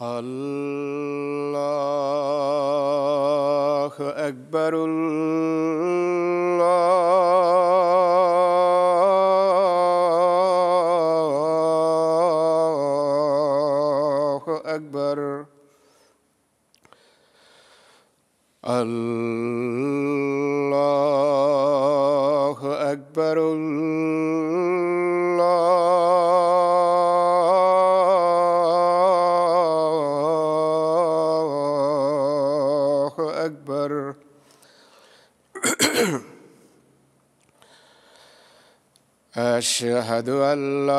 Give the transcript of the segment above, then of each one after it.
اللہ اکبر ال أشهد أن لا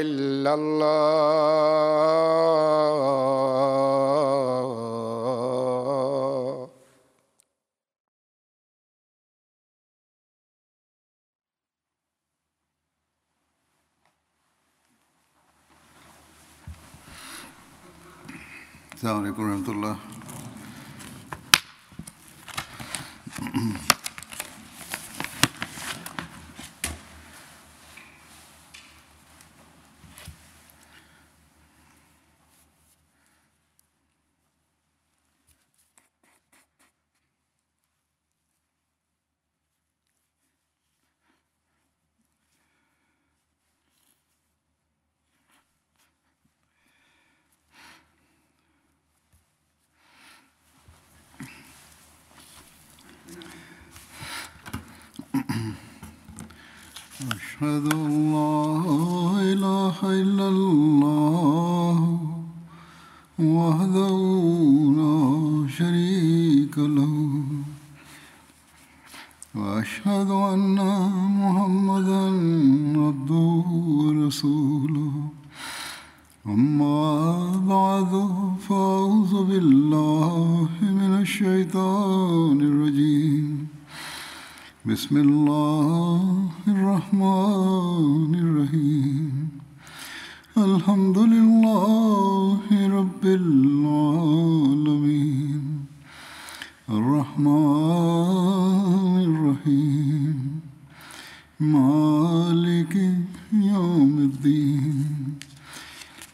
إلا الله السلام علیکم ورحمۃ اللہ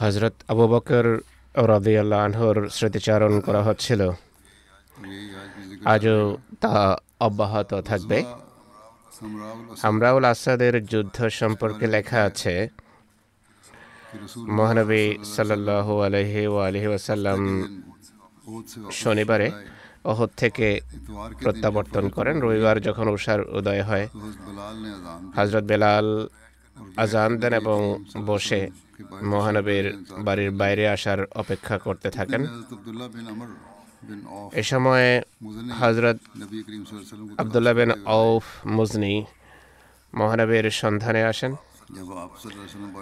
হজরত আবু বকর রাদিয়াল্লাহ আনহর স্মৃতিচারণ করা হচ্ছিল। আজও তা অব্যাহত থাকবে। আমরাউল আসাদের যুদ্ধ সম্পর্কে লেখা আছে, মহানবী সাল্লাহ আলহি ও আলহি ওয়াসাল্লাম শনিবারে অহদ থেকে প্রত্যাবর্তন করেন। রবিবার যখন উষার উদয় হয় হজরত বেলাল আজান দেন এবং বসে মহানবীর বাড়ির বাইরে আসার অপেক্ষা করতে থাকেন। এ সময়ে হজরত আবদুল্লাহ বিন আউফ মুজনি মহানবীর সন্ধানে আসেন।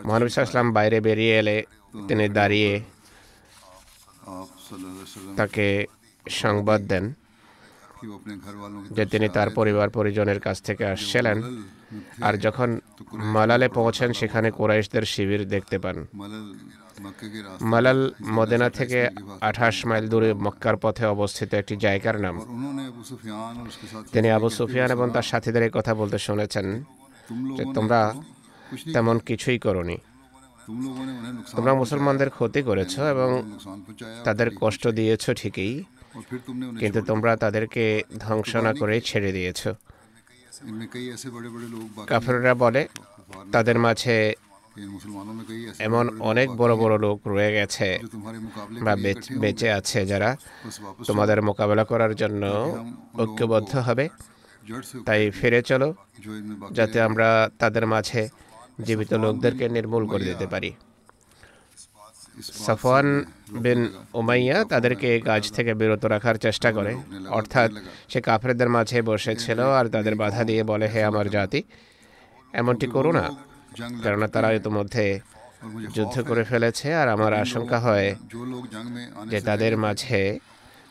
মহানবী সাল্লাম বাইরে বেরিয়ে এলে তিনি দাঁড়িয়ে তাকে সংবাদ দেন যে তিনি তার পরিবার পরিজনের কাছ থেকে আসছিলেন আর যখন মালালে পৌঁছেন, সেখানে কোরাইশদের শিবির দেখতে পান। মালাল মদেনা থেকে আঠাশ মাইল দূরে মক্কার পথে অবস্থিত একটি জায়গার নাম। তিনি আবু সুফিয়ান এবং তার সাথীদের এই কথা বলতে শুনেছেন যে তোমরা তেমন কিছুই করনি। তোমরা মুসলমানদের ক্ষতি করেছ এবং তাদের কষ্ট দিয়েছ ঠিকই কিন্তু তোমরা তাদেরকে ধ্বংস না করে ছেড়ে দিয়েছ। কাফেররা বলে, তাদের মাঝে এমন অনেক বড় বড় লোক রয়ে গেছে বা বেঁচে আছে যারা তোমাদের মোকাবেলা করার জন্য ঐক্যবদ্ধ হবে। তাই ফিরে চলো, যাতে আমরা তাদের মাঝে জীবিত লোকদেরকে নির্মূল করে দিতে পারি। সাফওয়ান বিন উমাইয়া তাদেরকে কাজ থেকে বিরত রাখার চেষ্টা করে। অর্থাৎ সে কাফেরদের মাঝে বসেছিল আর তাদের বাধা দিয়ে বলে, হে আমার জাতি, এমনটি করো না। কেননা তারা ইতিমধ্যে যুদ্ধ করে ফেলেছে আর আমার আশঙ্কা হয় যে তাদের মাঝে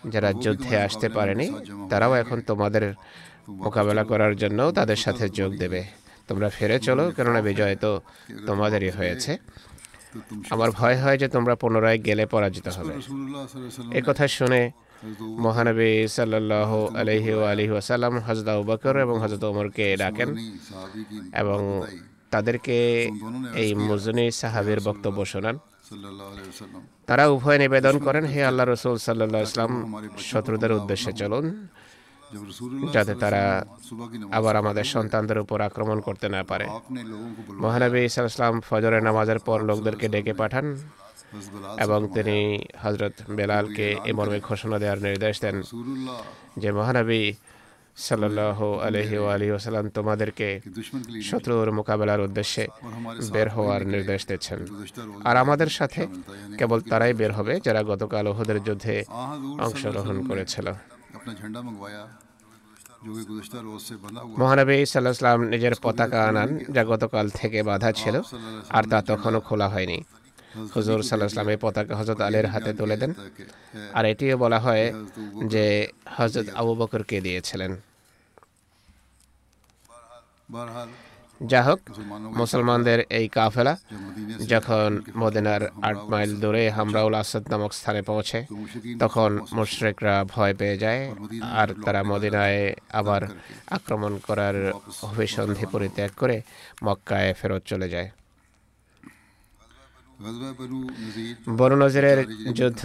যারা যুদ্ধে আসতে পারেনি, তারাও এখন তোমাদের মোকাবেলা করার জন্য তাদের সাথে যোগ দেবে। তোমরা ফিরে চলো, কেননা বিজয় তো তোমাদেরই হয়েছে। আমার ভয় হয় যে তোমরা পুনরায় গেলে পরাজিত হবে। এ কথা শুনে মহানবী সাল্লাহ আলহি আলহি আসাল্লাম হজরত আবু বকর এবং হজরত ওমরকে ডাকেন এবং তাদেরকে এই মুজনি সাহাবের বক্তব্য শোনান। তারা উভয় নিবেদন করেন হে আল্লাহ রসুল সাল্লাহ ইসলাম শত্রুদের উদ্দেশ্যে চলুন। যাতে তারা আবার আমাদের সন্তানদের উপর আক্রমণ করতে না পারে। মহানবী ইসলাম ফজরের নামাজের পর লোকদেরকে ডেকে পাঠান এবং তিনি হজরত বেলালকে এ মর্মে ঘোষণা দেওয়ার নির্দেশ দেন যে, মহানবী সাল্লাহ আলহি আলী ওসালাম তোমাদেরকে শত্রুর মোকাবেলার উদ্দেশ্যে বের হওয়ার নির্দেশ দিচ্ছেন। আর আমাদের সাথে কেবল তারাই বের হবে যারা গতকাল ওহদের যুদ্ধে অংশগ্রহণ করেছিল। মহানবী সাল্লাহাম নিজের পতাকা আনান যা গতকাল থেকে বাধা ছিল আর তা তখনও খোলা হয়নি। হুজুর সাল্লাহাম এই পতাকা হজরত আলীর হাতে তুলে দেন। আর এটিও বলা হয় যে হজরত আবু বকরকে দিয়েছিলেন। যা হোক মুসলমানদের এই কাফেলা যখন মদিনার আট মাইল দূরে হামরাউল আসাদ নামক স্থানে পৌঁছে, তখন মুশ্রেকরা ভয় পেয়ে যায় আর তারা মদিনায় আবার আক্রমণ করার অভিসন্ধি পরিত্যাগ করে মক্কায় ফেরত চলে যায়। বনু নজিরের যুদ্ধ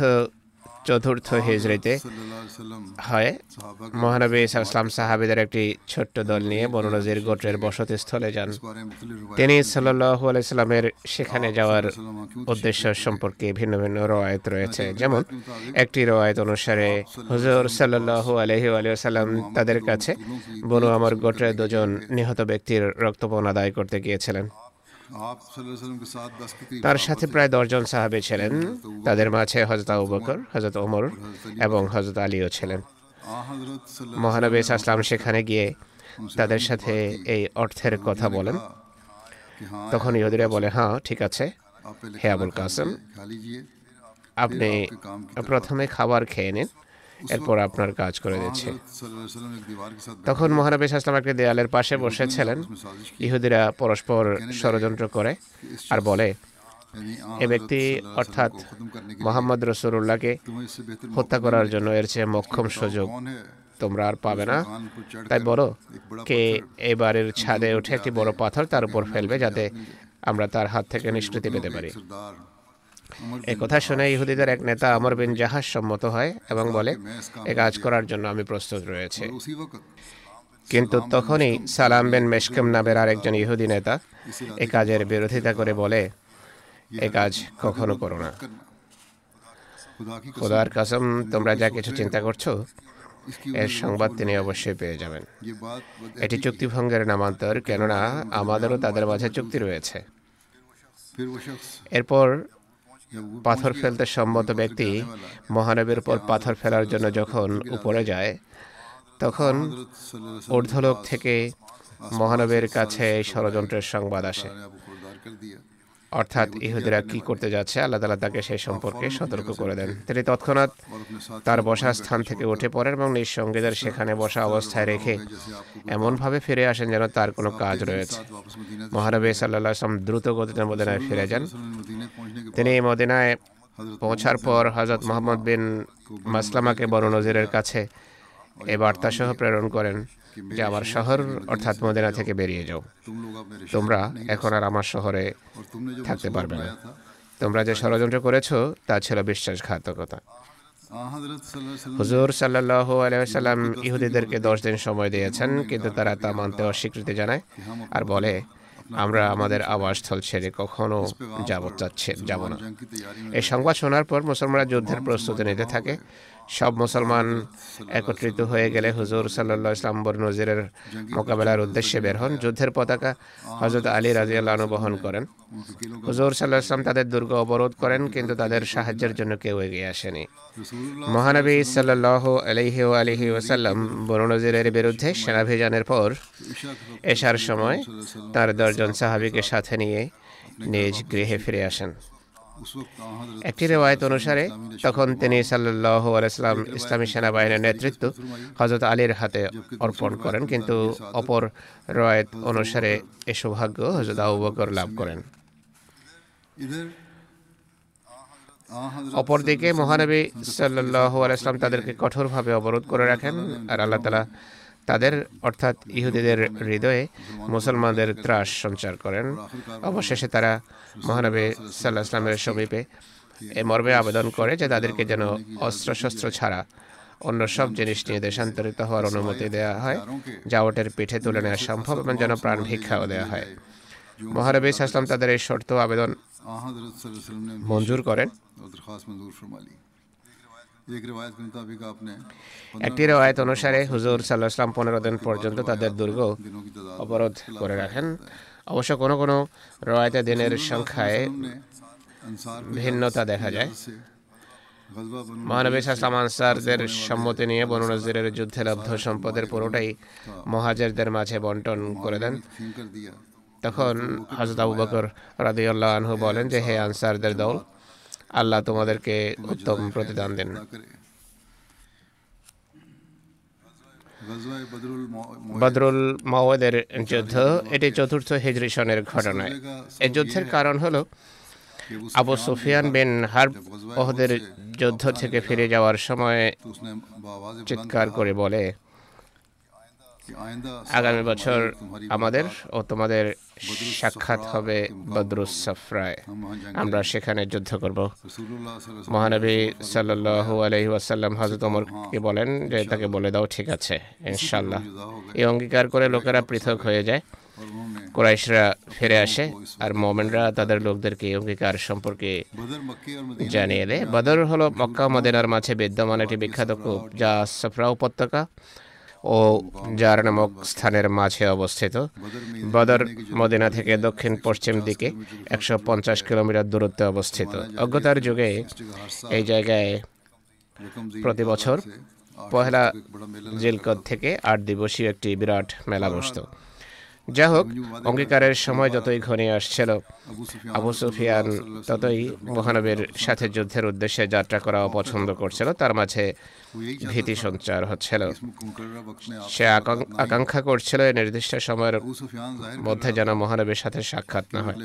চতুর্থ হিজড়িতে হয়। মহানবী ইসলাম সাহাবিদের একটি ছোট্ট দল নিয়ে বননজির গোত্রের বসতি স্থলে যান। তিনি সাল্লু আলাইস্লামের সেখানে যাওয়ার উদ্দেশ্য সম্পর্কে ভিন্ন ভিন্ন রওয়ায়ত রয়েছে। যেমন, একটি রওয়ায়ত অনুসারে হুজুর সাল্লু আলহি আলিয়াল্লাম তাদের কাছে বনু আমার গোত্রের দুজন নিহত ব্যক্তির রক্তপণ আদায় করতে গিয়েছিলেন। তার সাথে প্রায় দশজন সাহাবে ছিলেন। তাদের মাঝে হজরত আবু বকর হজরত ওমর এবং হজরত আলীও ছিলেন। মহানবী ইসলাম সেখানে গিয়ে তাদের সাথে এই অর্থের কথা বলেন তখন ইহুদিরা বলে হ্যাঁ ঠিক আছে। হে আবুল কাসেম আপনি প্রথমে খাবার খেয়ে নিন এরপর আপনার কাজ করে দিচ্ছে। তখন মহানবী সাহসালাম একটা দেয়ালের পাশে বসেছিলেন ইহুদিরা পরস্পর ষড়যন্ত্র করে আর বলে এ ব্যক্তি অর্থাৎ মোহাম্মদ রসুল্লাহকে হত্যা করার জন্য এর চেয়ে মক্ষম সুযোগ তোমরা আর পাবে না। তাই বলো কে এবারের ছাদে উঠে একটি বড় পাথর তার উপর ফেলবে যাতে আমরা তার হাত থেকে নিষ্কৃতি পেতে পারি। এ কথা শুনে ইহুদিদের এক নেতা অমর বিন জাহাজ সম্মত হয় এবং বলে, এ কাজ করার জন্য আমি প্রস্তুত রয়েছে। কিন্তু তখনই সালাম বিন মেশকেম নামের আরেকজন ইহুদি নেতা এ কাজের বিরোধিতা করে বলে, এ কাজ কখনো করো না। খোদার কাসম, তোমরা যা কিছু চিন্তা করছ, এর সংবাদ তিনি অবশ্যই পেয়ে যাবেন। এটি চুক্তিভঙ্গের নামান্তর, কেননা আমাদেরও তাদের মাঝে চুক্তি রয়েছে। এরপর পাথর ফেলতে সম্মত ব্যক্তি মহানবের উপর পাথর ফেলার জন্য যখন উপরে যায়, তখন ঊর্ধ্বলোক থেকে মহানবের কাছে ষড়যন্ত্রের সংবাদ আসে। অর্থাৎ ইহুদিরা কি করতে যাচ্ছে, আল্লাহ তালা তাকে সেই সম্পর্কে সতর্ক করে দেন। তিনি তৎক্ষণাৎ তার বসার স্থান থেকে উঠে পড়েন এবং নিঃসঙ্গীদের সেখানে বসা অবস্থায় রেখে এমনভাবে ফিরে আসেন যেন তার কোনো কাজ রয়েছে। মহানবী সাল্লাহ আসলাম দ্রুত গতিতে মদিনায় ফিরে যান। তিনি মদিনায় পৌঁছার পর হজরত মোহাম্মদ বিন মাসলামাকে বড় নজিরের কাছে এ বার্তা সহ প্রেরণ করেন যে আমার শহর অর্থাৎ মদিনা থেকে বেরিয়ে যাও। তোমরা এখন আর আমার শহরে থাকতে পারবে না। তোমরা যে ষড়যন্ত্র করেছ, তা ছিল বিশ্বাসঘাতকতা। হুজুর সাল্লাহ আলাইসাল্লাম ইহুদিদেরকে দশ দিন সময় দিয়েছেন, কিন্তু তারা তা মানতে অস্বীকৃতি জানায় আর বলে আমরা আমাদের আবাসস্থল ছেড়ে কখনো যাব চাচ্ছে যাব না। এই সংবাদ শোনার পর মুসলমানরা যুদ্ধের প্রস্তুতি নিতে থাকে। সব মুসলমান একত্রিত হয়ে গেলে হুজুর সাল্লাহ ইসলাম নজিরের মোকাবেলার উদ্দেশ্যে বের হন, যুদ্ধের পতাকা হজরত আলী রাজি আল্লাহনু বহন করেন। হুজুর সাল্লাহ ইসলাম তাদের দুর্গ অবরোধ করেন, কিন্তু তাদের সাহায্যের জন্য কেউ এগিয়ে আসেনি। মহানবী সাল্লাহ আলহি আলহি ওসাল্লাম বরুণজিরের বিরুদ্ধে সেনাভিযানের পর এসার সময় তার দশজন সাহাবিকে সাথে নিয়ে নিজ গৃহে ফিরে আসেন। একটি রেওয়ায়ত অনুসারে, তখন তিনি সাল্লাহ আলাইসলাম ইসলামী সেনাবাহিনীর নেতৃত্ব হজরত আলীর হাতে অর্পণ করেন, কিন্তু অপর রেওয়ায়ত অনুসারে এ সৌভাগ্য হজরত আবু লাভ করেন। অপরদিকে মহানবী সাল্লাহ আলাইসলাম তাদেরকে কঠোরভাবে অবরোধ করে রাখেন, আর আল্লাহ তালা তাদের, অর্থাৎ ইহুদিদের হৃদয়ে মুসলমানদের ত্রাস সঞ্চার করেন। অবশেষে তারা মহানবী সাল্লাহ ইসলামের সমীপে এ মর্মে আবেদন করে যে তাদেরকে যেন অস্ত্রশস্ত্র ছাড়া অন্য সব জিনিস নিয়ে দেশান্তরিত হওয়ার অনুমতি দেওয়া হয় জাওটের পিঠে তুলে নেওয়া সম্ভব এবং যেন প্রাণ ভিক্ষাও দেওয়া হয়। মহানবী সাল্লাম তাদের এই শর্ত আবেদন মঞ্জুর করেন। একটি রায়ত অনুসারে হুজুর সাল্লাহাম পনেরো দিন পর্যন্ত তাদের দুর্গ অবরোধ করে রাখেন। অবশ্য কোনো কোনো রেওয়ায়তে দিনের সংখ্যায় ভিন্নতা দেখা যায়। মহানবী সাসলাম আনসারদের সম্মতি নিয়ে বনু নজিরের যুদ্ধে লব্ধ সম্পদের পুরোটাই মহাজেরদের মাঝে বন্টন করে দেন। তখন হজরত আবু বকর রাদিউল্লাহ আনহু বলেন যে হে আনসারদের দল আল্লাহ তোমাদেরকে উত্তম প্রতিদান দেন। বদরুল মাওয়াদের যুদ্ধ এটি চতুর্থ হিজরি সনের ঘটনা। এই যুদ্ধের কারণ হলো আবু সুফিয়ান বিন হার্ব ওহদের যুদ্ধ থেকে ফিরে যাওয়ার সময় চিৎকার করে বলে আগামী বছর আমাদের ও তোমাদের সাক্ষাৎ হবে বদরুস সাফরায় আমরা সেখানে যুদ্ধ করব। মহানবী সাল্লু আলহি ওয়াসাল্লাম হজরত ওমরকে বলেন যে, তাকে বলে দাও, ঠিক আছে ইনশাল্লাহ এই অঙ্গীকার করে লোকেরা পৃথক হয়ে যায়। কোরাইশরা ফিরে আসে আর মোমেনরা তাদের লোকদেরকে অঙ্গীকার সম্পর্কে জানিয়ে দেয়। বদর হলো মক্কা মদিনার মাঝে বিদ্যমান একটি বিখ্যাত কূপ, যা সফরা উপত্যকা। ও জার নামক স্থানের মাঝে অবস্থিত। বদর মদিনা থেকে দক্ষিণ পশ্চিম দিকে একশো পঞ্চাশ কিলোমিটার দূরত্বে অবস্থিত। অজ্ঞতার যুগে এই জায়গায় প্রতি বছর পহেলা জেলকদ থেকে আট দিবসীয় একটি বিরাট মেলা বসত। যা হোক, অঙ্গীকারের সময় যতই ঘনিয়ে আসছিল, আবু সুফিয়ান ততই মহানবীর সাথে যুদ্ধের উদ্দেশ্যে যাত্রা করা অপছন্দ করছিল, তার মাঝে ভীতি সঞ্চার হচ্ছিল। সে আকাঙ্ক্ষা করছিল এই নির্দিষ্ট সময়ের মধ্যে যেন মহানবীর সাথে সাক্ষাৎ না হয়।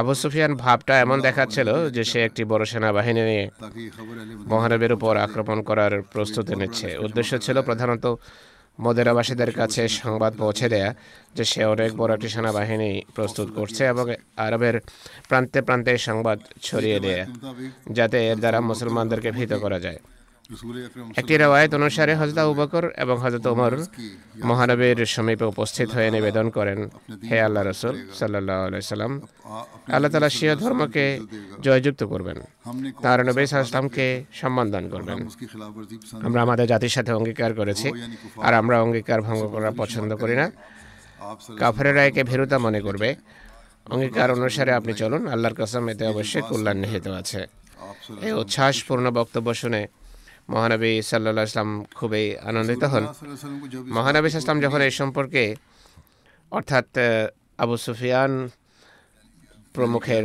আবু সুফিয়ান ভাবটা এমন দেখাচ্ছিল যে সে একটি বড় সেনাবাহিনী নিয়ে মহানবীর উপর আক্রমণ করার প্রস্তুতি নিচ্ছে। উদ্দেশ্য ছিল প্রধানত মদেরাবাসীদের কাছে সংবাদ পৌঁছে দেয়া যে সে অনেক বড় একটি সেনাবাহিনী প্রস্তুত করছে এবং আরবের প্রান্তে প্রান্তে সংবাদ ছড়িয়ে দেয়া, যাতে এর দ্বারা মুসলমানদেরকে ভীত করা যায়। একটি রায়ত অনুসারে হজরত উবকর এবং হজরত উমর মহানবীর সমীপে উপস্থিত হয়ে নিবেদন করেন, হে আল্লাহ রসুল সাল্লাহ সাল্লাম, আল্লাহ তালা শিয় ধর্মকে জয়যুক্ত করবেন, তার নবী সাল্লামকে সম্মান দান করবেন। আমরা আমাদের জাতির সাথে অঙ্গীকার করেছি, আর আমরা অঙ্গীকার ভঙ্গ করা পছন্দ করি না। কাফের রায়কে ভেরুতা মনে করবে। অঙ্গীকার অনুসারে আপনি চলুন, আল্লাহর কাসাম, এতে অবশ্যই কল্যাণ নিহিত আছে। এই উচ্ছ্বাসপূর্ণ বক্তব্য শুনে মহানবী সাল্লা ইসলাম খুবই আনন্দিত হন। মহানবী ইসলাম যখন এই সম্পর্কে, অর্থাৎ আবু সুফিয়ান প্রমুখের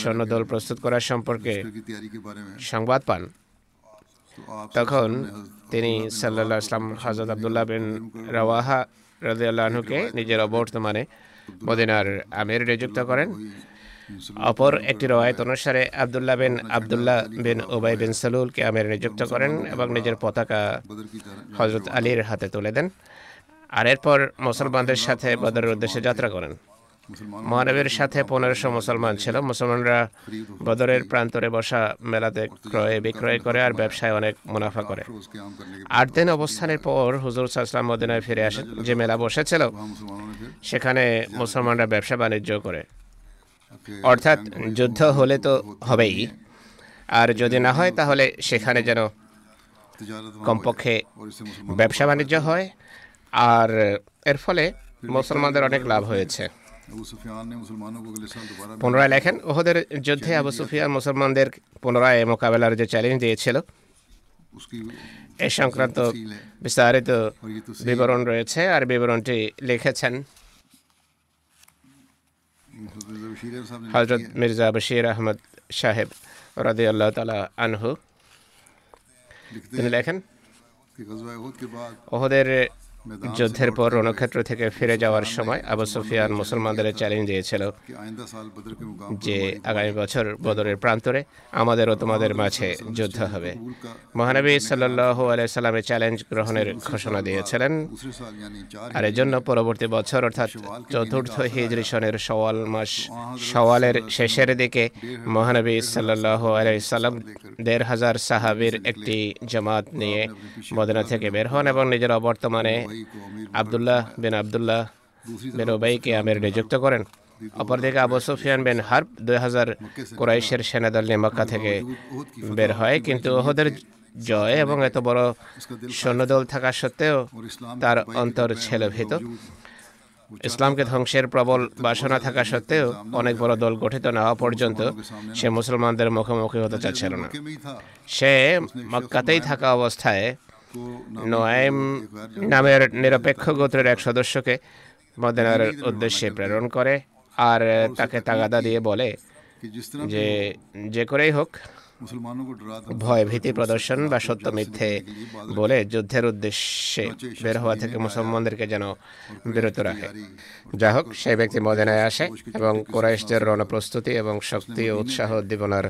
সৈন্যদল প্রস্তুত করার সম্পর্কে সংবাদ পান, তখন তিনি সাল্লা ইসলাম হজরত আবদুল্লাহ বিন রাওয়াহা রাজিউল্লাহনুকে নিজের অবর্তমানে মদিনার আমির নিযুক্ত করেন। অপর একটি রওয়ায়ত অনুসারে আবদুল্লাহ বিন আবদুল্লাহ বিন ওবাই বিন সালুলকে আমির নিযুক্ত করেন এবং নিজের পতাকা হজরত আলীর হাতে তুলে দেন। আর এরপর মুসলমানদের সাথে বদরের উদ্দেশ্যে যাত্রা করেন। মহানবীর সাথে পনেরোশো মুসলমান ছিল। মুসলমানরা বদরের প্রান্তরে বসা মেলাতে ক্রয়ে বিক্রয় করে আর ব্যবসায় অনেক মুনাফা করে। আট দিন অবস্থানের পর হুজুর সাহসলাম মদিনায় ফিরে আসেন। যে মেলা বসেছিল, সেখানে মুসলমানরা ব্যবসা বাণিজ্য করে। অর্থাৎ যুদ্ধ হলে তো হবেই আর যদি না হয় তাহলে সেখানে যেন কমপক্ষে ব্যবসা বাণিজ্য হয় আর এর ফলে মুসলমানদের অনেক লাভ হয়েছে পুনরায় লেখেন ওহদের যুদ্ধে আবু সুফিয়ান মুসলমানদের পুনরায় মোকাবেলার যে চ্যালেঞ্জ দিয়েছিল এ সংক্রান্ত বিস্তারিত বিবরণ রয়েছে আর বিবরণটি লিখেছেন حضرت مرزا بشیر احمد صاحب رضی اللہ تعالی عنہ۔ لکھن عہدے যুদ্ধের পর রণক্ষেত্র থেকে ফিরে যাওয়ার সময় আবু সুফিয়ান মুসলমানদের চ্যালেঞ্জ দিয়েছিল যে আগামী বছর বদরের প্রান্তরে আমাদের ও তোমাদের মাঝে যুদ্ধ হবে। মহানবী সাল্লাল্লাহু আলাই সাল্লামে চ্যালেঞ্জ গ্রহণের ঘোষণা দিয়েছিলেন। আর এজন্য পরবর্তী বছর অর্থাৎ চতুর্থ হিজরি সনের সওয়াল মাস সওয়ালের শেষের দিকে মহানবী সাল্লাল্লাহু আলাই সাল্লাম দেড় হাজার সাহাবির একটি জামাত নিয়ে মদিনা থেকে বের হন এবং নিজের বর্তমানে আবদুল্লাহ বিন আবদুল্লাহ বিন ওবাইকে আমের নিযুক্ত করেন। অপরদিকে আবু সুফিয়ান বিন হার্ব দুই হাজার কোরাইশের সেনাদল নিয়ে মক্কা থেকে বের হয়, কিন্তু ওহদের জয় এবং এত বড় সৈন্যদল থাকা সত্ত্বেও তার অন্তর ছেলে ভীত ইসলামকে ধ্বংসের প্রবল বাসনা থাকা সত্ত্বেও অনেক বড় দল গঠিত না হওয়া পর্যন্ত সে মুসলমানদের মুখোমুখি হতে চাচ্ছিল না। সে মক্কাতেই থাকা অবস্থায় নোয়েম নামের নিরপেক্ষ গোত্রের এক সদস্যকে মদিনার উদ্দেশ্যে প্রেরণ করে আর তাকে তাগাদা দিয়ে বলে যে যে করেই হোক ভয় ভীতি প্রদর্শন বা সত্য মিথ্যে বলে যুদ্ধের উদ্দেশ্যে বের হওয়া থেকে মুসলমানদেরকে যেন বিরত রাখে যাই হোক সেই ব্যক্তি মদিনায় আসে এবং কোরাইশদের রণপ্রস্তুতি এবং শক্তি ও উৎসাহ উদ্দীপনার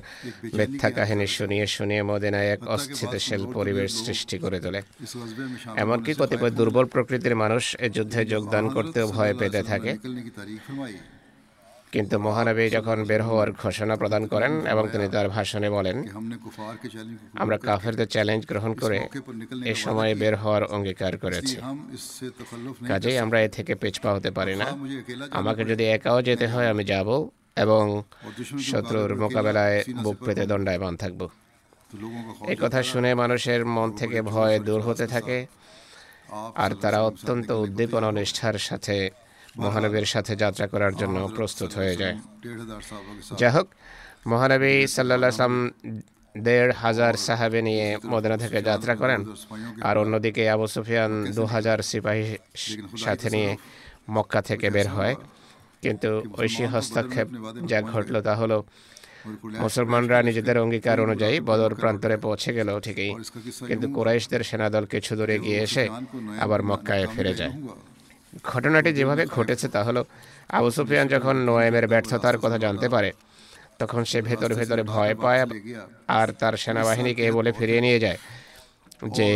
মিথ্যা কাহিনী শুনিয়ে শুনিয়ে মদিনায় এক অস্থিতিশীল পরিবেশ সৃষ্টি করে তোলে এমনকি কতিপয় দুর্বল প্রকৃতির মানুষ এ যুদ্ধে যোগদান করতেও ভয় পেতে থাকে কিন্তু মহানবী যখন বের হওয়ার ঘোষণা প্রদান করেন এবং তিনি তার ভাষণে বলেন, আমরা কাফেরদের চ্যালেঞ্জ গ্রহণ করে এ সময়ে বের হওয়ার অঙ্গীকার করেছি। কাজেই আমরা এ থেকে পেছপা হতে পারি না। আমাকে যদি একাও যেতে হয়, আমি যাব এবং শত্রুর মোকাবেলায় বুক পেতে দণ্ডায়মান থাকব। এ কথা শুনে মানুষের মন থেকে ভয় দূর হতে থাকে, আর তারা অত্যন্ত উদ্দীপনা নিষ্ঠার সাথে মহানবীর সাথে যাত্রা করার জন্য প্রস্তুত হয়ে যায়। যাই হোক মহানবী সাল্লাহ সাল্লাম দেড় হাজার সাহাবে নিয়ে মদিনা থেকে যাত্রা করেন। আর অন্যদিকে আবু সুফিয়ান দু হাজার সিপাহী সাথে নিয়ে মক্কা থেকে বের হয়। কিন্তু ঐশী হস্তক্ষেপ যা ঘটল তা হলো মুসলমানরা নিজেদের অঙ্গীকার অনুযায়ী বদর প্রান্তরে পৌঁছে গেল ঠিকই। কিন্তু কুরাইশদের সেনাদল কিছু দূরে গিয়ে এসে আবার মক্কায় ফিরে যায়। ঘটনাটি যেভাবে ঘটেছে তা হলো, আবু সুফিয়ান যখন নোয়েমের ব্যর্থতার কথা জানতে পারে, তখন সে ভেতরে ভেতরে ভয় পায় আর তার সেনাবাহিনীকে বলে ফিরিয়ে নিয়ে যায় যে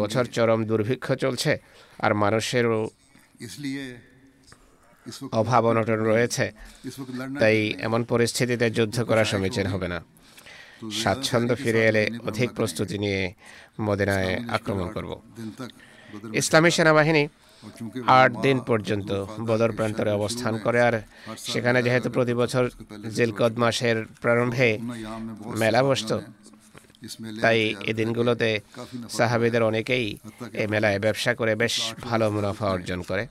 বছর চরম দুর্ভিক্ষ চলছে আর মানুষেরও অভাব অনটন রয়েছে, তাই এমন পরিস্থিতিতে যুদ্ধ করা সমীচীন হবে না। স্বাচ্ছন্দ্য ফিরে এলে অধিক প্রস্তুতি নিয়ে মদিনায় আক্রমণ করব। ইসলামী সেনাবাহিনী আট দিন পর্যন্ত বদর প্রান্তরে অবস্থান করে আর সেখানে যেহেতু প্রতি বছর জিলকদ মাসের প্রারম্ভে মেলা বসত তাই এই দিনগুলোতে সাহাবিদের অনেকেই এই মেলায় ব্যবসা করে বেশ ভালো মুনাফা অর্জন করে।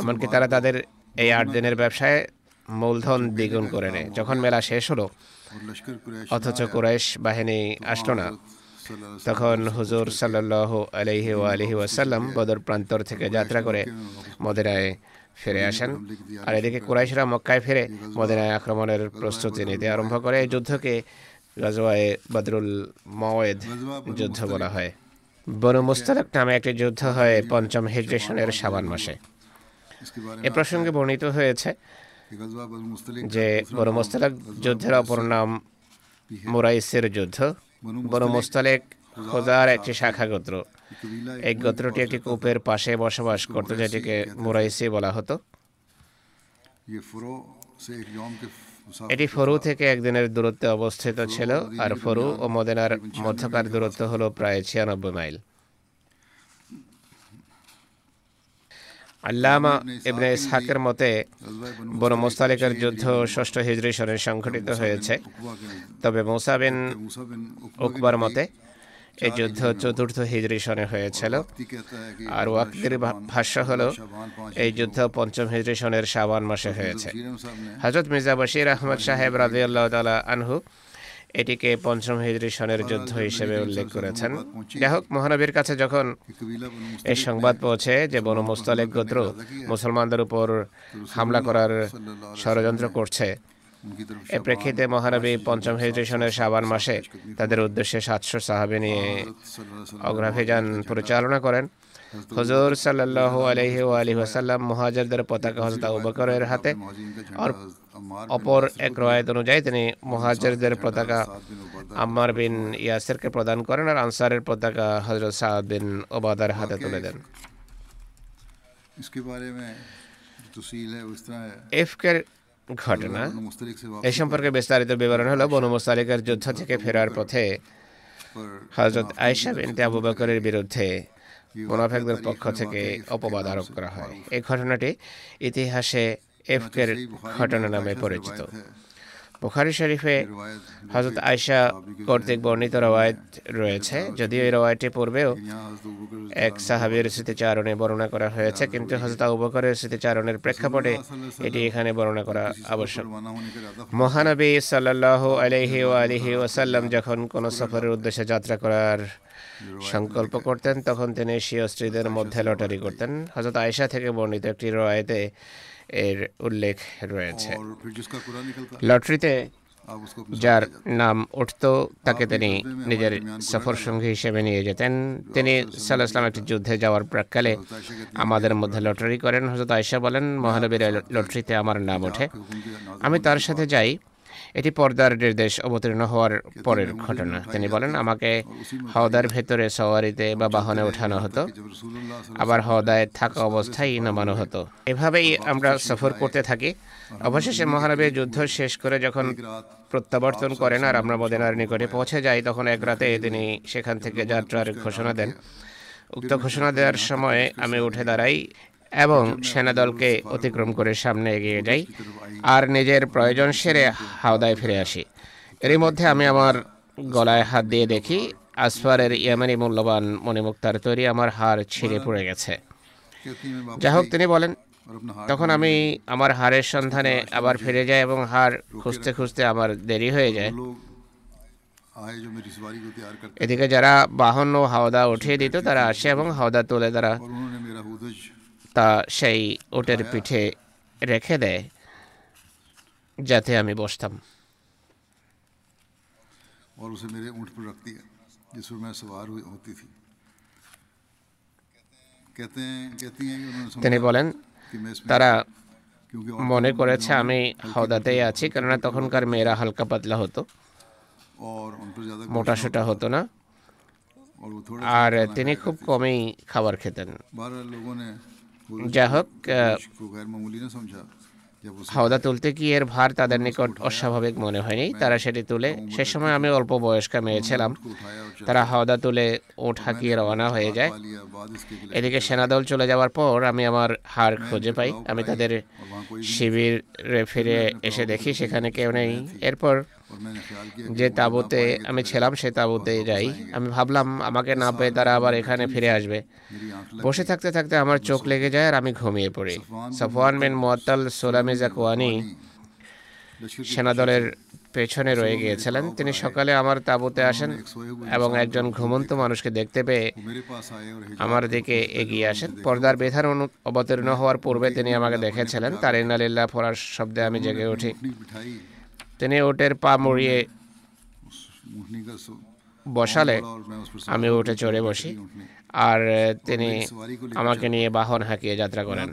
এমনকি তারা তাদের এই আট দিনের ব্যবসায় মূলধন দ্বিগুণ করে নেয়। যখন মেলা শেষ হলো অথচ কুরাইশ বাহিনী আসলো না। তখন হুজুর সাল্লাহ আলহি আলহি ওয়াসাল্লাম বদর প্রান্তর থেকে যাত্রা করে মদিনায় ফিরে আসেন। আর এদিকে কুরাইশরা মক্কায় ফিরে মদিনায় আক্রমণের প্রস্তুতি নিতে আরম্ভ করে। এই যুদ্ধকে গাজওয়ায় বদরুল মওয়েদ যুদ্ধ বলা হয়। বনু মুস্তালক নামে একটি যুদ্ধ হয় পঞ্চম হিজরি সাবান মাসে। এ প্রসঙ্গে বর্ণিত হয়েছে যে বনু মুস্তালক যুদ্ধের অপর নাম মুরাইসের যুদ্ধ। বনু মোস্তালেক খোদার একটি শাখা গোত্র। এই গোত্রটি একটি কূপের পাশে বসবাস করত যেটিকে মুরাইসি বলা হতো। এটি ফরু থেকে একদিনের দূরত্বে অবস্থিত ছিল আর ফরু ও মদেনার মধ্যকার দূরত্ব হলো প্রায় ছিয়ানব্বই মাইল। আল্লামা ইবনে ইসহাকের মতে বনু মোস্তালেকের যুদ্ধ ষষ্ঠ হিজরি সনে সংঘটিত হয়েছে। তবে মুসা বিন উকবার মতে এই যুদ্ধ চতুর্থ হিজরি সনে হয়েছিল। আর ওয়াকির ভাষ্য হলো এই যুদ্ধ পঞ্চম হিজরি সনের শাবান মাসে হয়েছে। হজরত মির্জা বশির আহমদ সাহেব রাজিউল্লাহ তালা আনহু এটিকে পঞ্চম হিজরি সনের যুদ্ধ হিসেবে উল্লেখ করেছেন। যাই হোক মহানবীর কাছে যখন এই সংবাদ পৌঁছে যে বনু মুস্তালেক গোত্র মুসলমানদের উপর হামলা করার ষড়যন্ত্র করছে এ প্রেক্ষিতে মহানবী পঞ্চম হিজরি সনের শাবান মাসে তাদের উদ্দেশ্যে সাতশো সাহাবি নিয়ে অগ্রাভিযান পরিচালনা করেন। হজর সাল্লাহ আলহি আলী ওয়াসাল্লাম মহাজারদের পতাকা হজরত আবু বকরের হাতে। আর অপর এক রায়ত অনুযায়ী তিনি মহাজারদের পতাকা আম্মার বিন ইয়াসেরকে প্রদান করেন আর আনসারের পতাকা হজরত সাদ বিন ওবাদার হাতে তুলে দেন। এফকের ঘটনা এ সম্পর্কে বিস্তারিত বিবরণ হলো বনু মুস্তালিকের যুদ্ধ থেকে ফেরার পথে। হজরত আয়েশা বিনতে আবু বকরের বিরুদ্ধে মোনাফেকদের পক্ষ থেকে অপবাদ আরোপ করা হয়। এই ঘটনাটি ইতিহাসে এফকের ঘটনা নামে পরিচিত। বুখারি শরীফে হজরত আয়সা কর্তৃক বর্ণিত রওয়ায়ত রয়েছে। যদিও এই রওয়ায়তটি পূর্বেও এক সাহাবির স্মৃতিচারণে বর্ণনা করা হয়েছে কিন্তু হজরত আবু বকরের স্মৃতিচারণের প্রেক্ষাপটে এটি এখানে বর্ণনা করা আবশ্যক। মহানবী সাল্লাল্লাহু আলাইহি ওয়া আলিহি ওয়াসাল্লাম যখন কোনো সফরের উদ্দেশ্যে যাত্রা করার সংকল্প করতেন তখন তিনি স্বীয় স্ত্রীদের মধ্যে লটারি করতেন। হজরত আয়েশা থেকে বর্ণিত একটি রয়েতে এর উল্লেখ রয়েছে। লটারিতে যার নাম উঠত তাকে তিনি নিজের সফর সঙ্গী হিসেবে নিয়ে যেতেন। তিনি সাল্লাহাম একটি যুদ্ধে যাওয়ার প্রাককালে আমাদের মধ্যে লটারি করেন। হজরত আয়েশা বলেন মহানবীর লটারিতে আমার নাম ওঠে। আমি তার সাথে যাই। এটি পর্দার নির্দেশ অবতীর্ণ হওয়ার পরের ঘটনা। তিনি বলেন, আমাকে হওদার ভেতরে সওয়ারিতে বা বাহনে ওঠানো হতো, আবার হওদায় থাকা অবস্থায় নামানো হতো। এভাবেই আমরা সফর করতে থাকি। অবশেষে মহানবী যুদ্ধ শেষ করে যখন প্রত্যাবর্তন করেন আর আমরা মদিনার নিকটে পৌঁছে যাই, তখন এক রাতে তিনি সেখান থেকে যাত্রার ঘোষণা দেন। উক্ত ঘোষণা দেওয়ার সময় আমি উঠে দাঁড়াই এবং সেনাদলকে অতিক্রম করে সামনে এগিয়ে যাই। আর নিজের প্রয়োজন সেরে হাওদায় ফিরে আসি। এরই মধ্যে আমি আমার গলায় হাত দিয়ে দেখি আসফারের ইয়ামানি মূল্যবান মণিমুক্তার তৈরি আমার হার ছিঁড়ে পড়ে গেছে। যাই হোক তিনি বলেন তখন আমি আমার হারের সন্ধানে আবার ফিরে যাই এবং হার খুঁজতে খুঁজতে আমার দেরি হয়ে যায়। এদিকে যারা বাহন ও হাওদা উঠিয়ে দিত তারা আসে এবং হাওদা তুলে তারা और उन्होंने मेरा हुदज তা সেই ওটের পিঠে রেখে দেয় যাতে আমি বসতাম और उसे मेरे ऊँट पर रख दिया जिस पर मैं सवार हुई होती थी कहते हैं कहती हैं कि उन्होंने তিনি समझा বলেন कि मैं इसमें তারা क्योंकि মনে করেছে আমি হাওদাতেই আছি কেননা তখনকার মেয়েরা হালকা পাতলা হতো और उन पर ज़्यादा মোটা সোটা হতো না और वो थोड़ा আর তিনি খুব কমই খাবার খেতেন যা হোক হাওদা তুলতে কি এর ভার তাদের নিকট অস্বাভাবিক মনে হয়নি। তারা সেটি তুলে সে সময় আমি অল্প বয়স্কা মেয়ে ছিলাম। তারা হাওদা তুলে ওঠ হাঁকিয়ে রওনা হয়ে যায়। এদিকে সেনাদল চলে যাওয়ার পর আমি আমার হার খুঁজে পাই। আমি তাদের শিবিরে ফিরে এসে দেখি সেখানে কেউ নেই। এরপর যে তাঁবুতে আমি ছিলাম, সে তাঁবুতে যাই। আমি ভাবলাম, আমাকে না পেয়ে তারা আবার এখানে ফিরে আসবে। বসে থাকতে থাকতে আমার চোখ লেগে যায় আর আমি ঘুমিয়ে পড়ি। সফওয়ান বিন মুয়াত্তাল সোলামি জাকওয়ানি সেনাদলের পেছনে রয়ে গিয়েছিলেন। তিনি সকালে আমার তাঁবুতে আসেন এবং একজন ঘুমন্ত মানুষকে দেখতে পেয়ে আমার দিকে এগিয়ে আসেন। পর্দার বেথার অবতীর্ণ হওয়ার পূর্বে তিনি আমাকে দেখেছিলেন। তার ইনালিল্লা ফরার শব্দে আমি জেগে উঠি। তিনি উটের পা মুড়িয়ে বসালে আমি উঠে চড়ে বসি। আর তিনি আমাকে নিয়ে বাহন হাঁকিয়ে যাত্রা করেন।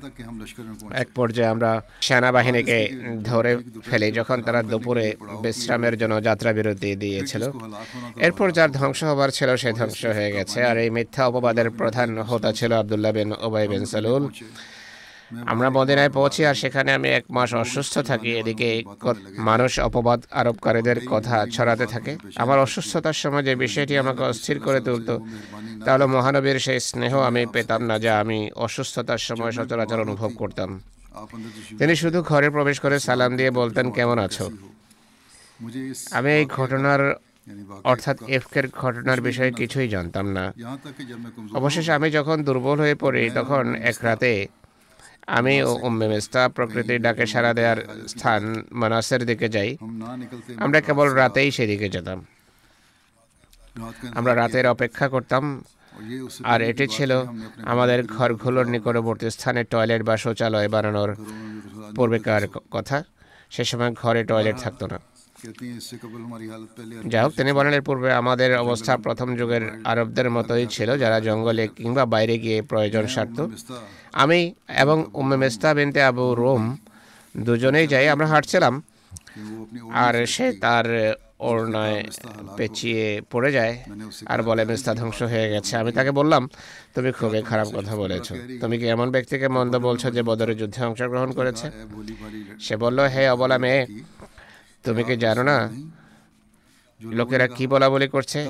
এক পর্যায়ে আমরা সেনাবাহিনীকে ধরে ফেলি, যখন তারা দুপুরে বিশ্রামের জন্য যাত্রা বিরতি দিয়েছিল। এরপর যার ধ্বংস হবার ছিল, সে ধ্বংস হয়ে গেছে। আর এই মিথ্যা অপবাদের প্রধান হোতা ছিল আবদুল্লাহ বিন ওবাই বিন সালুল। আমরা মদিনায় পৌঁছি আর সেখানে আমি এক মাস অসুস্থ থাকি। এদিকে মানুষ অপবাদ আরোপকারীদের কথা ছড়াতে থাকে। আমার অসুস্থতার সময় যে বিষয়টি আমাকে অস্থির করে তুলত তাহলে মহানবীর সেই স্নেহ আমি পেতাম না যা আমি অসুস্থতার সময় সচরাচর অনুভব করতাম। তিনি শুধু ঘরে প্রবেশ করে সালাম দিয়ে বলতেন কেমন আছো? আমি এই ঘটনার অর্থাৎ এফকের ঘটনার বিষয়ে কিছুই জানতাম না। অবশেষে আমি যখন দুর্বল হয়ে পড়ি তখন এক রাতে আমি উম্মে প্রকৃতির ডাকে সাড়া দেওয়ার স্থান মানাসের দিকে যাই। আমরা কেবল রাতেই সেদিকে যেতাম। আমরা রাতের অপেক্ষা করতাম। আর এটি ছিল আমাদের ঘরগুলোর নিকটবর্তী স্থানে টয়লেট বা শৌচালয় বানানোর পূর্বেকার কথা। সে সময় ঘরে টয়লেট থাকতো না। যাই হোক, তিনি বলেন, এর পূর্বে আমাদের অবস্থা প্রথম যুগের আরবদের মতোই ছিল, যারা জঙ্গলে কিংবা বাইরে গিয়ে প্রয়োজন সারত আমি এবং উম্মে মেস্তা বিনতে আবু রোম দুজনেই যাই, আমরা হাঁটছিলাম। আর সে তার ওড়নায় পেঁচিয়ে পড়ে যায় আর বলে মেস্তা ধ্বংস হয়ে গেছে। আমি তাকে বললাম, তুমি খুবই খারাপ কথা বলেছ। তুমি কি এমন ব্যক্তিকে মন্দ বলছো যে বদরের যুদ্ধে অংশগ্রহণ করেছে? সে বলল, হে অবলা মেয়ে তুমি কি জানো না? লোকেরা কি বলা বলি করছে।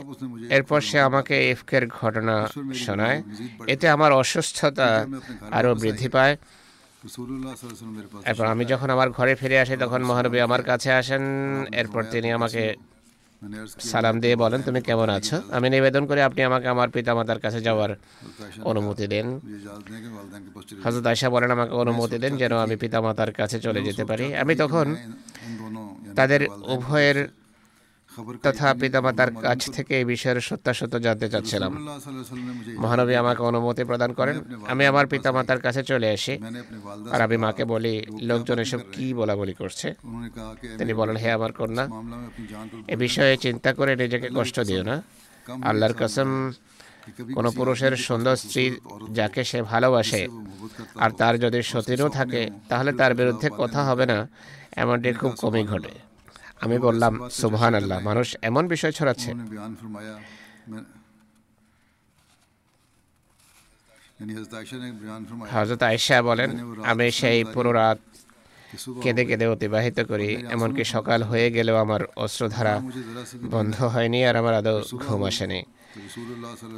এরপর সে আমাকে এফকের ঘটনা শোনায়। এতে আমার অসুস্থতা আরও বৃদ্ধি পায়। এরপর আমি যখন আমার ঘরে ফিরে আসি, তখন মহানবী আমার কাছে আসেন। এরপর তিনি আমাকে সালাম দিয়ে বলেন তুমি কেমন আছো? আমি নিবেদন করি আপনি আমাকে আমার পিতামাতার কাছে যাওয়ার অনুমতি দেন। হজরত আয়সা বলেন আমাকে অনুমতি দেন যেন আমি পিতামাতার কাছে চলে যেতে পারি। আমি তখন তাদের উভয়ের তথা পিতামাতার কাছ থেকে এই বিষয়ের সত্যাসত্য জানতে চাচ্ছিলাম। মহানবী আমাকে অনুমতি প্রদান করেন, আমি আমার পিতামাতার কাছে চলে আসি। আর আমি মাকে বলি, লোকজন এসব কি বলা বলি করছে? তিনি বলেন, হে আমার কন্যা, এ বিষয়ে চিন্তা করে নিজেকে কষ্ট দিও না। আল্লাহর কসম, কোনো পুরুষের সুন্দর স্ত্রী যাকে সে ভালোবাসে আর তার যদি সতীনও থাকে, তাহলে তার বিরুদ্ধে কথা হবে না। এমনটি খুব কমই ঘটে। আমি বললাম সুবহান আল্লাহ মানুষ এমন বিষয় ছড়াচ্ছে। হজরত আয়েশা বলেন আমি সেই পুরো রাত কেঁদে কেঁদে অতিবাহিত করি এমনকি সকাল হয়ে গেলেও আমার অস্ত্রধারা বন্ধ হয়নি আর আমার আদৌ ঘুম আসেনি।